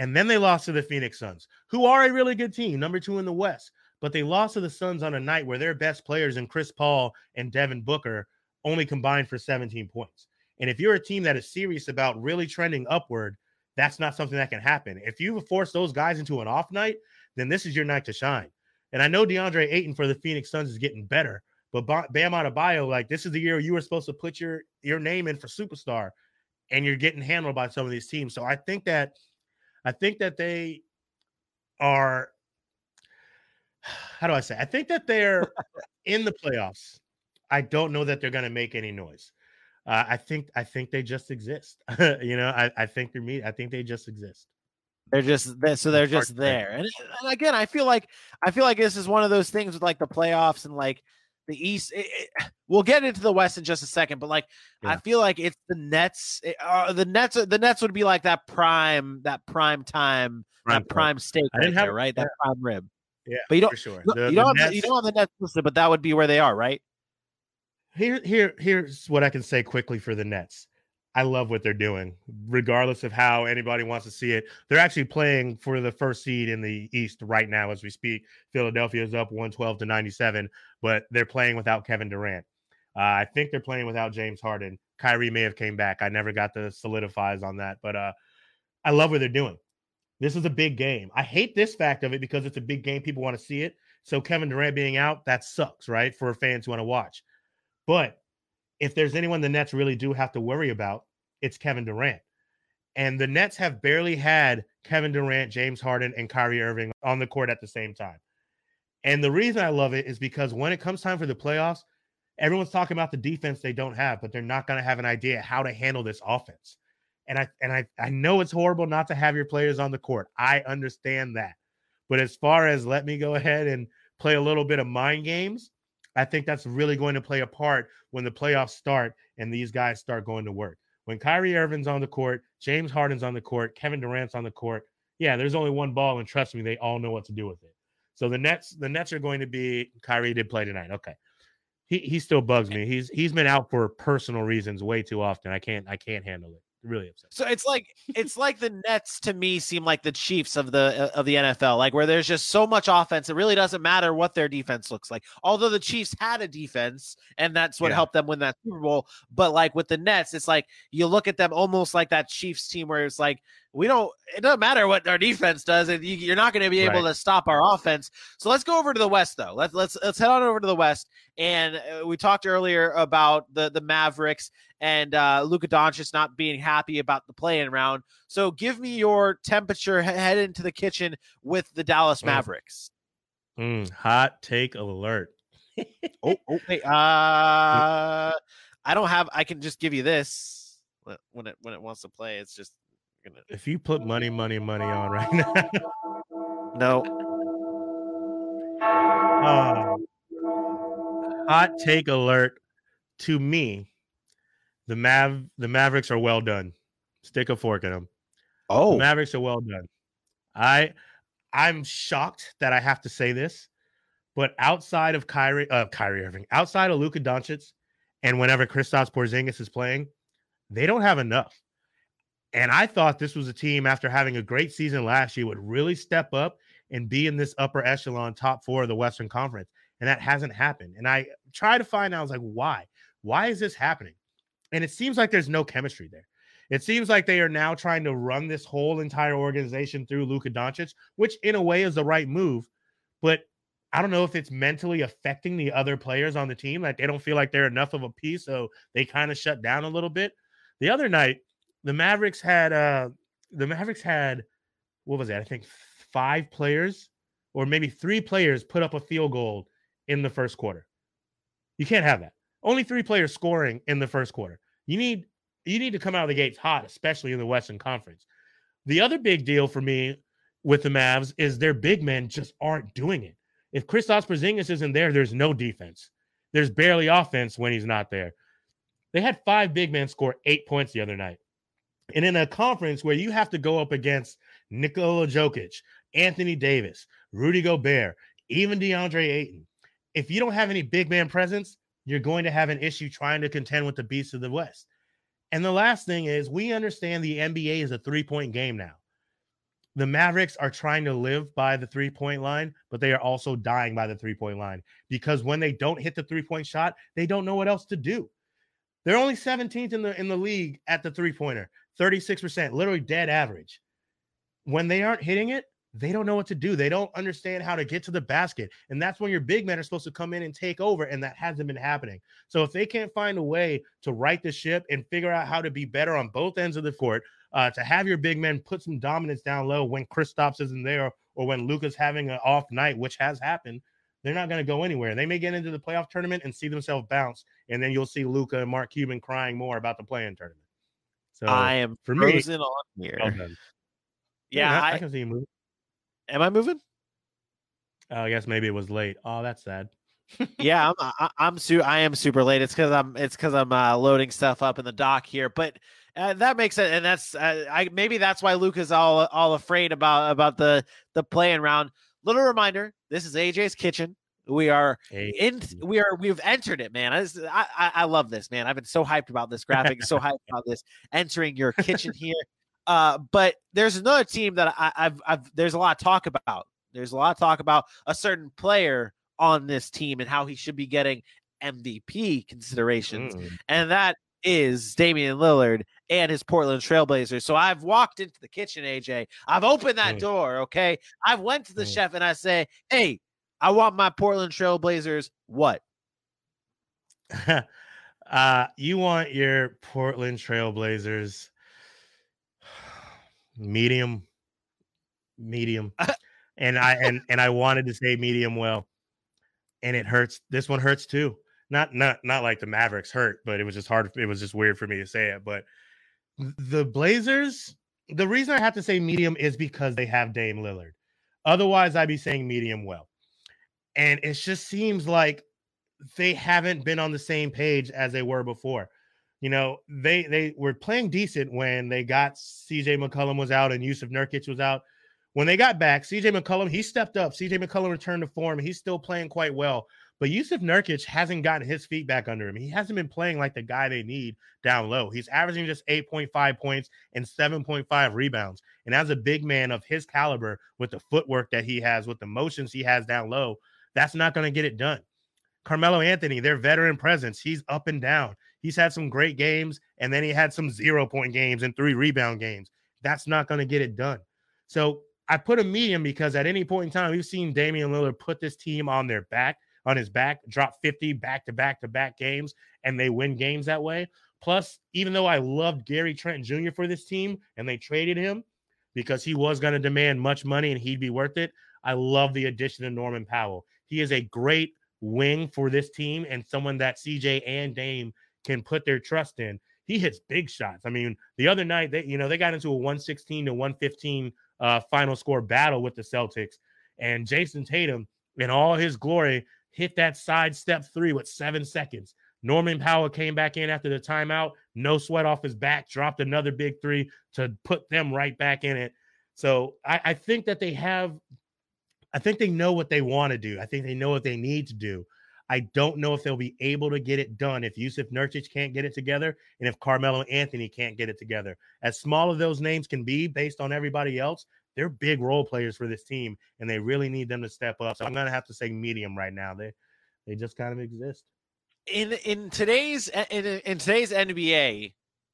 And then they lost to the Phoenix Suns, who are a really good team, number two in the West. But they lost to the Suns on a night where their best players and Chris Paul and Devin Booker only combined for 17 points. And if you're a team that is serious about really trending upward, that's not something that can happen. If you force those guys into an off night, then this is your night to shine. And I know DeAndre Ayton for the Phoenix Suns is getting better, but Bam Adebayo, like this is the year you were supposed to put your your name in for superstar, and you're getting handled by some of these teams. So I think that I think that they are how do I say? I think that they're in the playoffs. I don't know that they're going to make any noise. Uh, I think I think they just exist. you know, I, I think they're me. I think they just exist. They're just they're, so they're just there. And, and, again, I feel like I feel like this is one of those things with like the playoffs and like the East. It, it, we'll get into the West in just a second, but like yeah. I feel like it's the Nets. It, uh, the Nets. The Nets would be like that prime that prime time prime that prime steak. I didn't right have there, right that prime rib. Yeah, but you don't. Sure. The, you don't. Have, you don't have the Nets listed, but that would be where they are, right? Here, here, here's what I can say quickly for the Nets. I love what they're doing, regardless of how anybody wants to see it. They're actually playing for the first seed in the East right now as we speak. Philadelphia is up 112 to 97, but they're playing without Kevin Durant. Uh, I think they're playing without James Harden. Kyrie may have came back. I never got the solidifies on that, but uh, I love what they're doing. This is a big game. I hate this fact of it because it's a big game. People want to see it. So Kevin Durant being out, that sucks, right? For fans who want to watch. But if there's anyone the Nets really do have to worry about, it's Kevin Durant. And the Nets have barely had Kevin Durant, James Harden, and Kyrie Irving on the court at the same time. And the reason I love it is because when it comes time for the playoffs, everyone's talking about the defense they don't have, but they're not going to have an idea how to handle this offense. And I and I I know it's horrible not to have your players on the court. I understand that. But as far as let me go ahead and play a little bit of mind games, I think that's really going to play a part when the playoffs start and these guys start going to work. When Kyrie Irving's on the court, James Harden's on the court, Kevin Durant's on the court, yeah, there's only one ball, and trust me, they all know what to do with it. So the Nets, the Nets are going to be Kyrie did play tonight. Okay. He he still bugs me. He's he's been out for personal reasons way too often. I can't I can't handle it really upset. So it's like it's like the Nets to me seem like the Chiefs of the uh, of the NFL, like where there's just so much offense, it really doesn't matter what their defense looks like. Although the Chiefs had a defense, and that's what yeah. helped them win that Super Bowl. But like with the Nets, it's like you look at them almost like that Chiefs team where it's like we don't it doesn't matter what our defense does and you, are not going to be able right. to stop our offense so let's go over to the west though let's let's let's head on over to the west and uh, we talked earlier about the the mavericks and uh Luka Doncic not being happy about the play-in round so give me your temperature head into the kitchen with the Dallas mm. Mavericks mm. Mm, hot take alert oh, oh wait uh I don't have I can just give you this when it when it wants to play it's just. If you put money, money, money on right now. no. Uh, hot take alert to me. The Mav the Mavericks are well done. Stick a fork in them. Oh, the Mavericks are well done. I I'm shocked that I have to say this, but outside of Kyrie, uh, Kyrie Irving, outside of Luka Doncic, and whenever Kristaps Porzingis is playing, they don't have enough. And I thought this was a team after having a great season last year would really step up and be in this upper echelon top four of the Western Conference. And that hasn't happened. And I try to find out, I was like, why? Why is this happening? And it seems like there's no chemistry there. It seems like they are now trying to run this whole entire organization through Luka Doncic, which in a way is the right move. But I don't know if it's mentally affecting the other players on the team. Like they don't feel like they're enough of a piece. So they kind of shut down a little bit. The other night, the Mavericks had uh the Mavericks had what was that? I think five players or maybe three players put up a field goal in the first quarter. You can't have that. Only three players scoring in the first quarter. You need you need to come out of the gates hot, especially in the Western Conference. The other big deal for me with the Mavs is their big men just aren't doing it. If Kristaps Porzingis isn't there, there's no defense. There's barely offense when he's not there. They had five big men score eight points the other night. And in a conference where you have to go up against Nikola Jokic, Anthony Davis, Rudy Gobert, even DeAndre Ayton, if you don't have any big man presence, you're going to have an issue trying to contend with the beasts of the West. And the last thing is, we understand the NBA is a three point game now. the Mavericks are trying to live by the three point line, but they are also dying by the three point line because when they don't hit the three point shot, they don't know what else to do. They're only 17th in the in the league at the three pointer, 36%, literally dead average. When they aren't hitting it, they don't know what to do. They don't understand how to get to the basket. And that's when your big men are supposed to come in and take over. And that hasn't been happening. So if they can't find a way to right the ship and figure out how to be better on both ends of the court, uh, to have your big men put some dominance down low when Kristaps isn't there or when Luka's having an off night, which has happened, they're not going to go anywhere. They may get into the playoff tournament and see themselves bounce. And then you'll see Luca and Mark Cuban crying more about the play-in tournament. So I am for frozen me, on here. Well yeah, yeah I, I, can see you moving. Am I moving? Oh, I guess maybe it was late. Oh, that's sad. yeah, I'm I, I'm su- I am super late. It's because I'm it's because I'm uh, loading stuff up in the dock here, but uh, that makes it, and that's uh, I maybe that's why Luke is all all afraid about about the the play-in round. Little reminder: this is AJ's kitchen. We are in. We are. We've entered it, man. I, I I love this, man. I've been so hyped about this graphic. so hyped about this entering your kitchen here. Uh, but there's another team that I, I've, I've, there's a lot of talk about. There's a lot of talk about a certain player on this team and how he should be getting MVP considerations. Mm. And that is Damian Lillard and his Portland Trailblazers. So I've walked into the kitchen, AJ. I've opened that mm. door, okay? I've went to the mm. chef and I say, "Hey, I want my Portland Trailblazers what?" uh, you want your Portland Trailblazers medium, medium, and I and and I wanted to say medium well, and it hurts. This one hurts too. Not not not like the Mavericks hurt, but it was just hard. It was just weird for me to say it. But the Blazers, the reason I have to say medium is because they have Dame Lillard. Otherwise, I'd be saying medium well. And it just seems like they haven't been on the same page as they were before you know, they they were playing decent when they got CJ McCollum was out and Jusuf Nurkic was out. When they got back, CJ McCollum, he stepped up. CJ McCollum returned to form. He's still playing quite well. But Jusuf Nurkic hasn't gotten his feet back under him. He hasn't been playing like the guy they need down low. He's averaging just 8.5 points and 7.5 rebounds. And as a big man of his caliber, with the footwork that he has, with the motions he has down low, that's not going to get it done. Carmelo Anthony, their veteran presence, he's up and down. He's had some great games, and then he had some zero point games and three rebound games. That's not going to get it done. So I put a medium because at any point in time, we've seen Damian Lillard put this team on their back, on his back, drop 50 back to back to back games, and they win games that way. Plus, even though I loved Gary Trent Jr. for this team and they traded him because he was going to demand much money and he'd be worth it, I love the addition of Norman Powell. He is a great wing for this team and someone that CJ and Dame can put their trust in. He hits big shots. I mean, the other night they, you know, they got into a 116 to 115 uh, final score battle with the Celtics, and Jayson Tatum, in all his glory, hit that side step three with seven seconds. Norman Powell came back in after the timeout, no sweat off his back, dropped another big three to put them right back in it. So I, I think that they have, I think they know what they want to do. I think they know what they need to do. I don't know if they'll be able to get it done if Jusuf Nurkic can't get it together and if Carmelo Anthony can't get it together. As small as those names can be based on everybody else, they're big role players for this team and they really need them to step up. So I'm going to have to say medium right now. They they just kind of exist. In in today's eh, in, in today's NBA,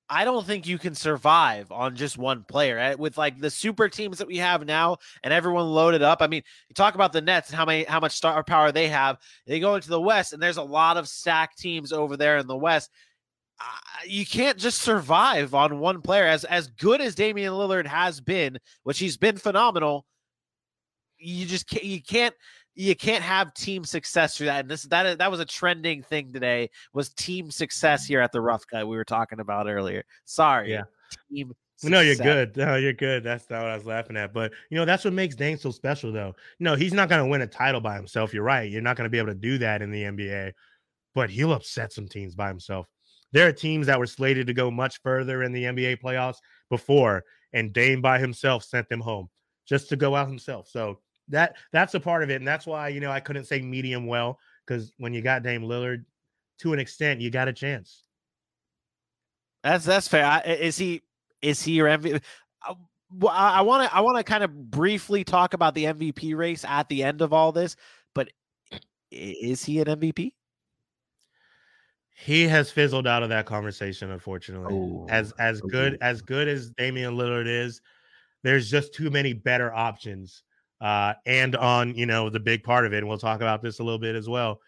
I don't think you can survive on just one player eh, with like the super teams that we have now and everyone loaded up. I mean, you talk about the Nets and how many how much star power they have. They go into the West and there's a lot of stack teams over there in the West. Uh, you can't just survive on one player as as good as Damian Lillard has been, which he's been phenomenal. You just can't you can't you can't have team success through that. And this that that was a trending thing today was team success here at the rough cut we were talking about earlier. Sorry. Yeah. Team no, you're good. No, you're good. That's not what I was laughing at. But you know, that's what makes Dame so special, though. No, he's not going to win a title by himself. You're right. You're not going to be able to do that in the NBA, but he'll upset some teams by himself. There are teams that were slated to go much further in the NBA playoffs before, and Dame by himself sent them home just to go out himself. So that that's a part of it, and that's why you know I couldn't say medium well because when you got Dame Lillard, to an extent, you got a chance. That's that's fair. I, is he is he your MVP? Uh, I want to I want to kind of briefly talk about the MVP race at the end of all this, but is he an MVP? He has fizzled out of that conversation, unfortunately. Oh, as as good oh. as good as Damian Lillard is, there's just too many better options. Uh, and on you know the big part of it, and we'll talk about this a little bit as well.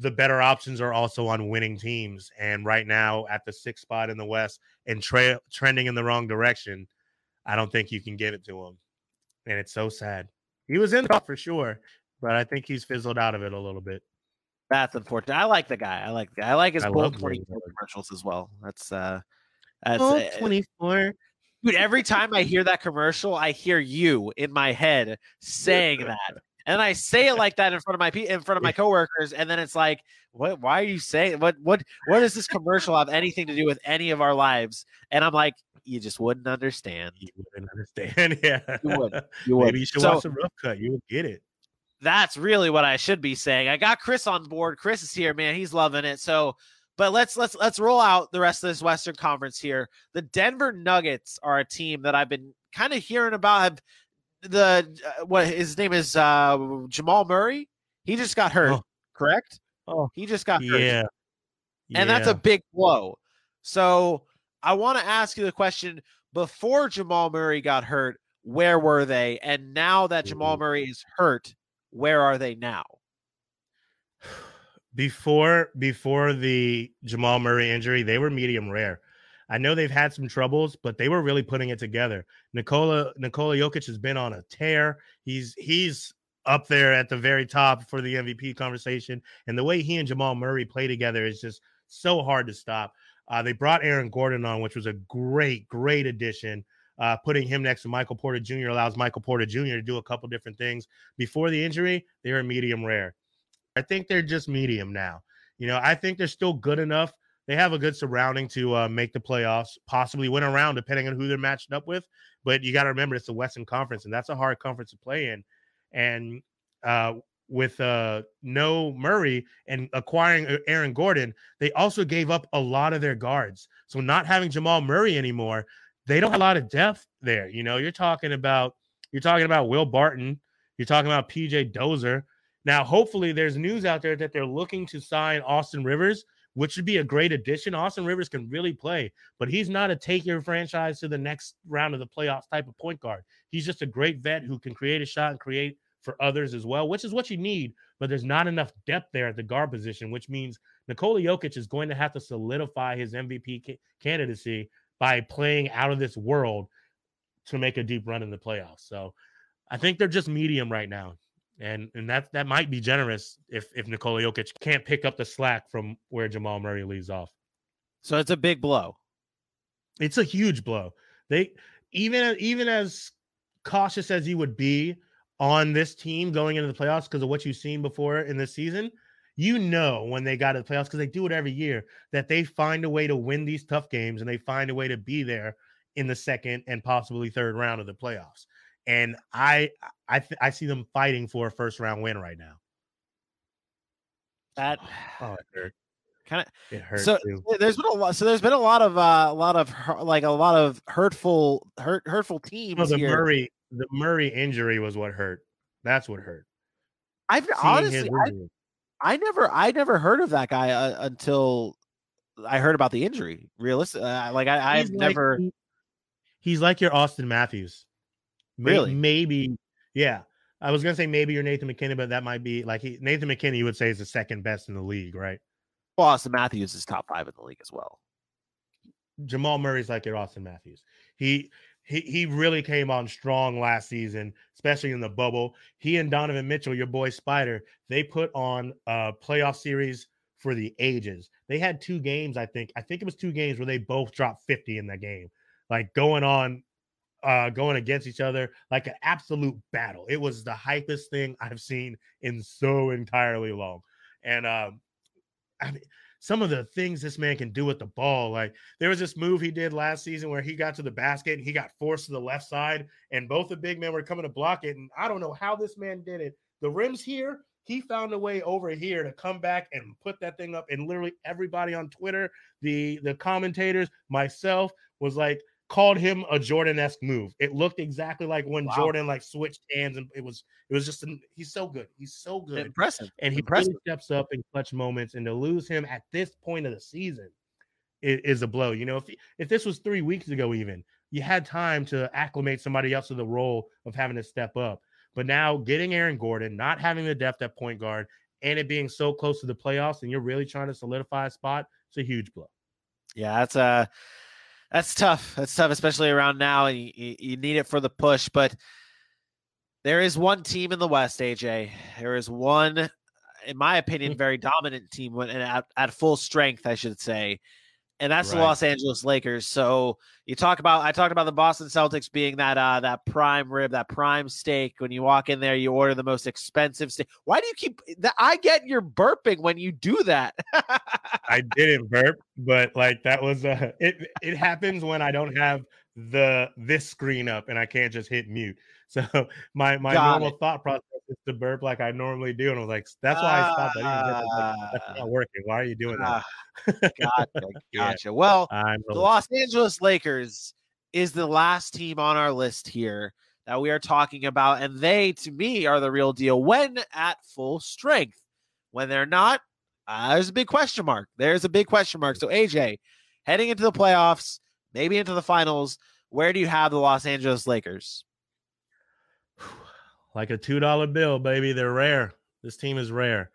The better options are also on winning teams, and right now at the sixth spot in the West and tra- trending in the wrong direction. I don't think you can give it to him, and it's so sad. He was in the for sure, but I think he's fizzled out of it a little bit. That's unfortunate. I like the guy. I like the guy. I like his I Bolt love twenty commercials as well. That's uh, that's uh, 24. Dude. Every time I hear that commercial, I hear you in my head saying that, and I say it like that in front of my pe- in front of my coworkers, and then it's like, what? Why are you saying what? What? What does this commercial have anything to do with any of our lives? And I'm like, you just wouldn't understand. You wouldn't understand. yeah. You would. You would. Maybe you should So- watch the rough cut. You would get it. that's really what I should be saying. I got Chris on board. Chris is here, man. He's loving it. So, but let's let's let's roll out the rest of this Western Conference here. The Denver Nuggets are a team that I've been kind of hearing about. Have the uh, what his name is uh Jamal Murray? He just got hurt, Oh. correct? Oh, He just got hurt. Yeah. And that's a big blow. So I want to ask you the question before Jamal Murray got hurt, where were they? And now that Jamal Murray is hurt, where are they now? Before before the Jamal Murray injury, they were medium rare. I know they've had some troubles, but they were really putting it together. Nikola Nikola Jokic has been on a tear. He's he's up there at the very top for the MVP conversation, and the way he and Jamal Murray play together is just so hard to stop. Uh, they brought Aaron Gordon on, which was a great, great addition. Uh, putting him next to Michael Porter Jr. allows Michael Porter Jr. to do a couple different things. Before the injury, they were medium rare. I think they're just medium now. You know, I think they're still good enough. They have a good surrounding to uh, make the playoffs, possibly win around, depending on who they're matched up with. But you got to remember, it's the Western Conference, and that's a hard conference to play in. And uh, with uh, no Murray and acquiring uh, Aaron Gordon, they also gave up a lot of their guards. So not having Jamal Murray anymore, they don't have a lot of depth there. You know, you're talking about you're talking about Will Barton, you're talking about PJ Dozier. Now, hopefully, there's news out there that they're looking to sign Austin Rivers, which would be a great addition. Austin Rivers can really play, but he's not a take your franchise to the next round of the playoffs type of point guard. He's just a great vet who can create a shot and create for others as well, which is what you need. But there's not enough depth there at the guard position, which means Nikola Jokic is going to have to solidify his MVP ca- candidacy by playing out of this world to make a deep run in the playoffs. So I think they're just medium right now. And and that that might be generous if if Nikola Jokic can't pick up the slack from where Jamal Murray leaves off. So it's a big blow. It's a huge blow. They even even as cautious as you would be on this team going into the playoffs because of what you've seen before in this season, you know when they got to the playoffs because they do it every year that they find a way to win these tough games and they find a way to be there in the second and possibly third round of the playoffs. And I I th- I see them fighting for a first round win right now. That Oh, it hurt. kind of It hurts so too. there's been a lot. So there's been a lot of uh, a lot of like a lot of hurtful hurt hurtful teams Well, the here. Murray the Murray injury was what hurt. That's what hurt. I've Seeing honestly I. I never I never heard of that guy uh, until I heard about the injury. Realistic, uh, like I, I've He's never. he- he's like your Auston Matthews. Really? Maybe. Yeah. I was gonna say maybe you're Nathan MacKinnon, but that might be like he, Nathan MacKinnon. You would say is the second best in the league, right? Well, Auston Matthews is top five in the league as well. Jamal Murray's like your Auston Matthews. He he he really came on strong last season, especially in the bubble. He and Donovan Mitchell, your boy Spider, they put on a playoff series for the ages. They had two games, I think. I think it was two games where they both dropped 50 in that game, like going on uh going against each other like an absolute battle. It was the hypest thing I've seen in so entirely long. And um I mean some of the things this man can do with the ball, like there was this move he did last season where he got to the basket and he got forced to the left side, and both the big men were coming to block it. And I don't know how this man did it. The rim's here. He found a way over here to come back and put that thing up. And literally everybody on Twitter, the the commentators, myself, was like, called him a Jordan-esque move. It looked exactly like when Wow. Jordan like switched hands, and it was it was just an, he's so good. He's so good, Impressive. and he impressive. really steps up in clutch moments. And to lose him at this point of the season is, is a blow. You know, if if this was three weeks ago, even you had time to acclimate somebody else to the role of having to step up. But now getting Aaron Gordon, not having the depth at point guard, and it being so close to the playoffs, and you're really trying to solidify a spot, it's a huge blow. Yeah, that's uh that's tough. That's tough, especially around now. You, you, you need it for the push, but there is one team in the West, AJ. There is one, in my opinion, mm. very dominant team when at, at full strength, I should say, and that's the Los Angeles Lakers. So you talk about I talked about the Boston Celtics being that uh that prime rib, that prime steak. When you walk in there, you order the most expensive steak. Why do you keep that? I get you're burping when you do that. I didn't burp, but like that was uh it it happens when I don't have the this screen up and I can't just hit mute. So my my Got normal thought process to burp like I normally do, and I was like, that's why I stopped. I didn't burp. I was like, that's Ah. not working. Why are you doing that? Ah, gotcha, Yeah. Well, I'm the Los Angeles Lakers is the last team on our list here that we are talking about, and they, to me, are the real deal when at full strength. When they're not, uh, there's a big question mark. There's a big question mark. So, AJ, heading into the playoffs, maybe into the finals, where do you have the Los Angeles Lakers? Like a two dollar bill, baby. They're rare. This team is rare,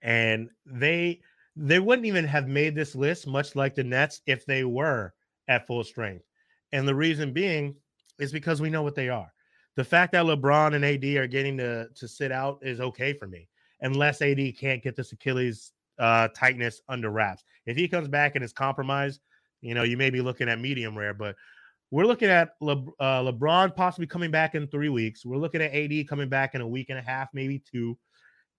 and they they wouldn't even have made this list, much like the Nets, if they were at full strength. And the reason being is because we know what they are. The fact that LeBron and AD are getting to to sit out is okay for me, unless AD can't get this Achilles uh, tightness under wraps. If he comes back and is compromised, you know, you may be looking at medium rare, but we're looking at Le- uh, LeBron possibly coming back in three weeks. We're looking at AD coming back in a week and a half, maybe two.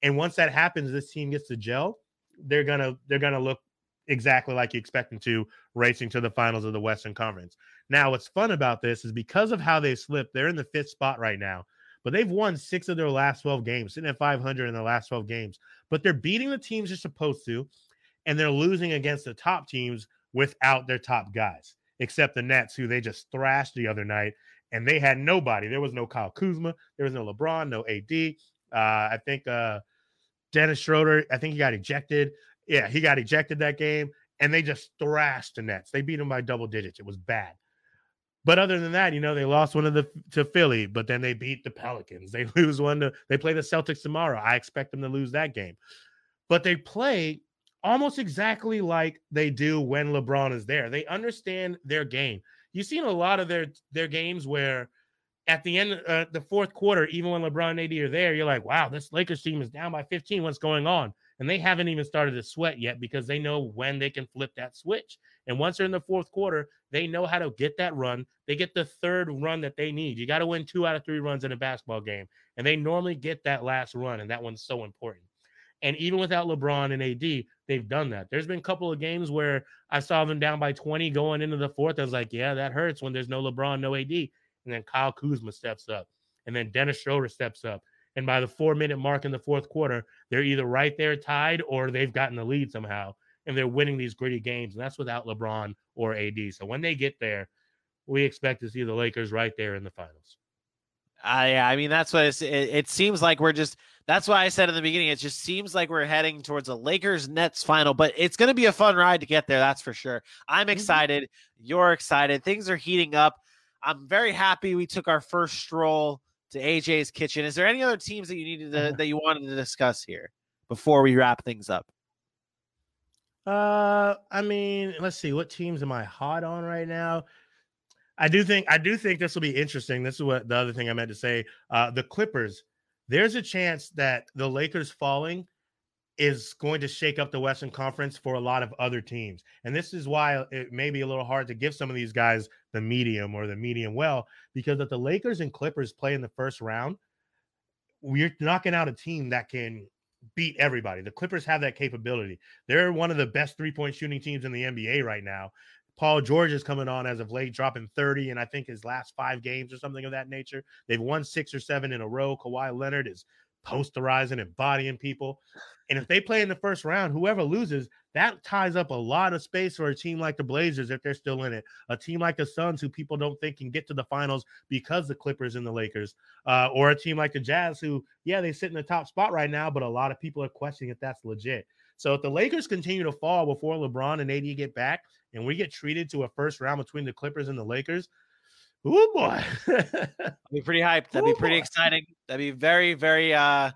And once that happens, this team gets to gel. They're gonna they're gonna look exactly like you expect them to, racing to the finals of the Western Conference. Now, what's fun about this is because of how they slipped, they're in the fifth spot right now. But they've won six of their last 12 games, sitting at 500 in the last 12 games. But they're beating the teams they're supposed to, and they're losing against the top teams without their top guys except the Nets, who they just thrashed the other night, and they had nobody. There was no Kyle Kuzma, there was no LeBron, no AD. Uh, I think uh, Dennis Schroeder, I think he got ejected. Yeah, he got ejected that game, and they just thrashed the Nets. They beat them by double digits. It was bad. But other than that, you know, they lost one of the to Philly, but then they beat the Pelicans. They lose one to they play the Celtics tomorrow. I expect them to lose that game. But they play almost exactly like they do when LeBron is there. They understand their game. You've seen a lot of their their games where at the end uh, the fourth quarter, even when LeBron and AD are there, you're like, wow, this Lakers team is down by 15. What's going on? And they haven't even started to sweat yet because they know when they can flip that switch. And once they're in the fourth quarter, they know how to get that run. They get the third run that they need. You got to win two out of three runs in a basketball game. And they normally get that last run. And that one's so important. And even without LeBron and AD, they've done that. There's been a couple of games where I saw them down by 20 going into the fourth. I was like, yeah, that hurts when there's no LeBron, no AD. And then Kyle Kuzma steps up. And then Dennis Schroeder steps up. And by the four minute mark in the fourth quarter, they're either right there tied or they've gotten the lead somehow. And they're winning these gritty games. And that's without LeBron or AD. So when they get there, we expect to see the Lakers right there in the finals. Uh, yeah, I mean that's what it's, it, it seems like. We're just that's why I said in the beginning. It just seems like we're heading towards a Lakers Nets final, but it's going to be a fun ride to get there. That's for sure. I'm excited. You're excited. Things are heating up. I'm very happy we took our first stroll to AJ's kitchen. Is there any other teams that you needed to, that you wanted to discuss here before we wrap things up? Uh, I mean, let's see. What teams am I hot on right now? I do think I do think this will be interesting. This is what the other thing I meant to say. Uh, the Clippers. There's a chance that the Lakers falling is going to shake up the Western Conference for a lot of other teams, and this is why it may be a little hard to give some of these guys the medium or the medium well because if the Lakers and Clippers play in the first round, we're knocking out a team that can beat everybody. The Clippers have that capability. They're one of the best three point shooting teams in the NBA right now. Paul George is coming on as of late, dropping 30, and I think his last five games or something of that nature. They've won six or seven in a row. Kawhi Leonard is posterizing and bodying people. And if they play in the first round, whoever loses, that ties up a lot of space for a team like the Blazers if they're still in it. A team like the Suns, who people don't think can get to the finals because the Clippers and the Lakers, uh, or a team like the Jazz, who, yeah, they sit in the top spot right now, but a lot of people are questioning if that's legit. So if the Lakers continue to fall before LeBron and AD get back, and we get treated to a first round between the Clippers and the Lakers, oh boy, I'd be pretty hyped. That'd Ooh, be pretty boy. exciting. That'd be very, very, uh,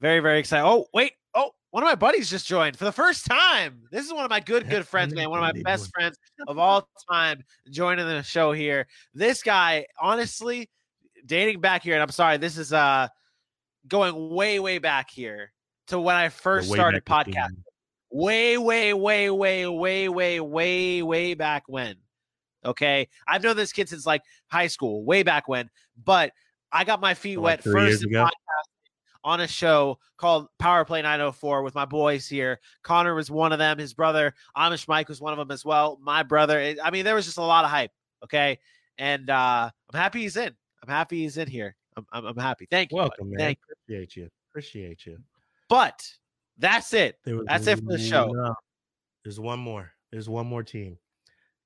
very, very exciting. Oh, wait. Oh, one of my buddies just joined for the first time. This is one of my good, good friends, man. One of my best friends of all time joining the show here. This guy, honestly, dating back here, and I'm sorry, this is uh going way, way back here to when I first started podcasting way, way, way, way, way, way, way, way back when. Okay. I've known this kid since like high school, way back when, but I got my feet like wet first in on a show called Power Play 904 with my boys here. Connor was one of them. His brother, Amish Mike, was one of them as well. My brother. I mean, there was just a lot of hype. Okay. And uh, I'm happy he's in. I'm happy he's in here. I'm, I'm, I'm happy. Thank you. Welcome, buddy. man. Thank Appreciate you. Appreciate you. But that's it. That's it for the show. There's one more. There's one more team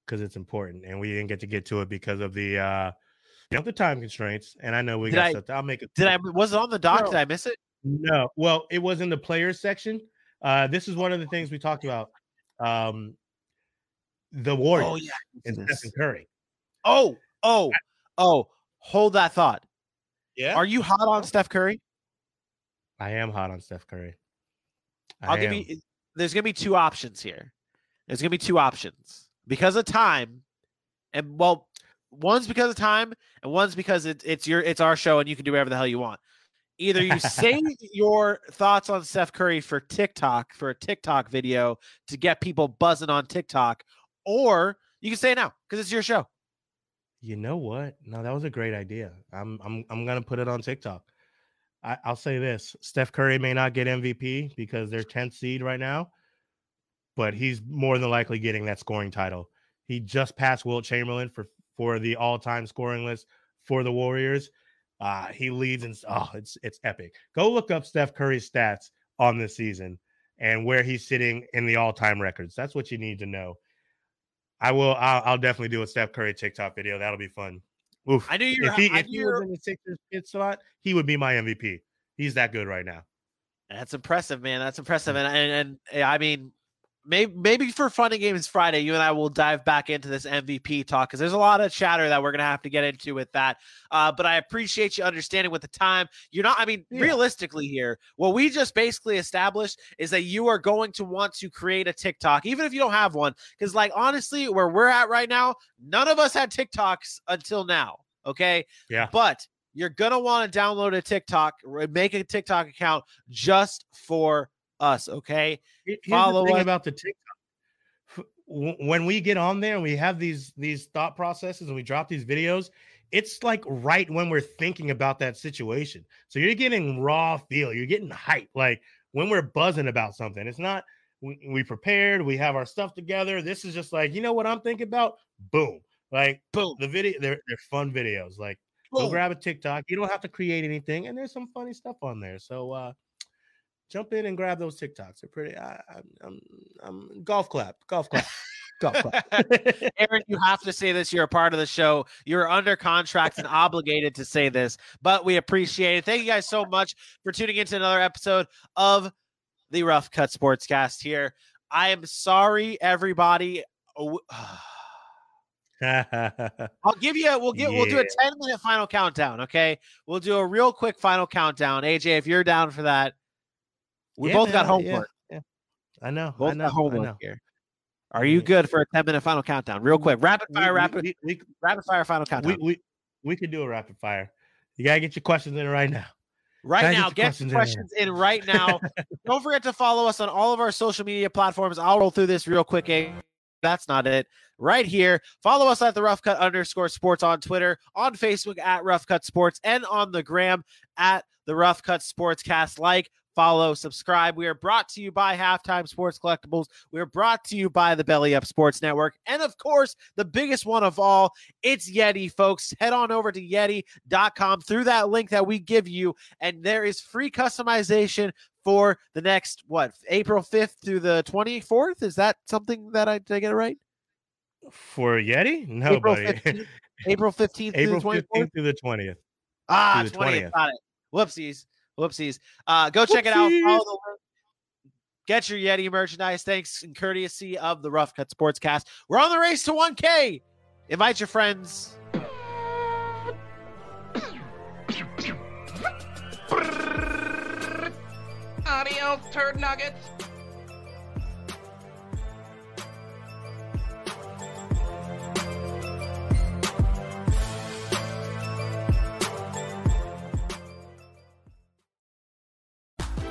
because it's important, and we didn't get to get to it because of the uh you know the time constraints. And I know we did got I, stuff. I'll make it. Did I was it on the doc? No. Did I miss it? No. Well, it was in the players section. Uh This is one of the things we talked about. Um The Warriors oh, yeah. and Stephen Curry. Oh, oh, oh! Hold that thought. Yeah. Are you hot on Steph Curry? I am hot on Steph Curry. I'll give you. There's gonna be two options here. There's gonna be two options because of time, and well, one's because of time, and one's because it, it's your it's our show, and you can do whatever the hell you want. Either you say your thoughts on Steph Curry for TikTok for a TikTok video to get people buzzing on TikTok, or you can say it now because it's your show. You know what? No, that was a great idea. I'm I'm I'm gonna put it on TikTok. I, will say this: Steph Curry may not get MVP because they're 10th seed right now, but he's more than likely getting that scoring title. He just passed Wilt Chamberlain for for the all-time scoring list for the Warriors. Uh, he leads and oh, it's it's epic. Go look up Steph Curry's stats on this season and where he's sitting in the all-time records. That's what you need to know. I will. I'll, I'll definitely do a Steph Curry TikTok video. That'll be fun. Oof. I knew you. If he, if he was in the Sixers pit slot, he would be my MVP. He's that good right now. That's impressive, man. That's impressive, and and, and eh, I mean, maybe maybe for Fun and Games Friday, you and I will dive back into this MVP talk because there's a lot of chatter that we're gonna have to get into with that. Uh, but I appreciate you understanding with the time. You're not. I mean, yeah. realistically, here, what we just basically established is that you are going to want to create a TikTok, even if you don't have one, because like honestly, where we're at right now, none of us had TikToks until now. Okay. Yeah. But you're gonna want to download a TikTok, make a TikTok account just for us. Okay. Here's Follow the thing us. about the TikTok. When we get on there and we have these these thought processes and we drop these videos, it's like right when we're thinking about that situation. So you're getting raw feel. You're getting hype. Like when we're buzzing about something. It's not we, we prepared. We have our stuff together. This is just like you know what I'm thinking about. Boom. Like boom. The video. They're they're fun videos. Like go grab a TikTok. You don't have to create anything, and there's some funny stuff on there. So uh jump in and grab those TikToks. They're pretty. I, am I'm, I'm golf clap, golf clap. golf clap. Aaron, you have to say this. You're a part of the show. You're under contract and obligated to say this, but we appreciate it. Thank you guys so much for tuning into another episode of the Rough Cut Sportscast here. I am sorry, everybody. Oh, I'll give you. We'll get. Yeah. We'll do a ten minute final countdown. Okay. We'll do a real quick final countdown. AJ, if you're down for that, we yeah, both got homework. Yeah, I know. Both I know, got homework know. here. Are you good for a ten minute final countdown? Real quick, rapid fire, we, rapid, we, we, rapid fire final countdown. We, we we could do a rapid fire. You gotta get your questions in right now. Right now, get, questions, questions in, in right now. Don't forget to follow us on all of our social media platforms. I'll roll through this real quick. Eh? That's not it right here. Follow us at the Rough Cut underscore sports on Twitter, on Facebook at Rough Cut Sports, and on the gram at the Rough Cut Sportscast. Like, follow, subscribe. We are brought to you by Halftime Sports Collectibles. We are brought to you by the Belly Up Sports Network. And of course, the biggest one of all, it's Yeti, folks. Head on over to yeti.com through that link that we give you, and there is free customization for the next what April 5th through the 24th. Is that something that I did I get it right? For Yeti? No, April buddy. 15th, April 15th April through the 24th. 15th through the 20th. Ah, through the 20th. 20th. Got it. Whoopsies. Whoopsies. Uh, go check it out. Follow the link. Get your Yeti merchandise. Thanks and courtesy of the Rough Cut Sportscast. We're on the race to 1K. Invite your friends. Adios, turd nuggets.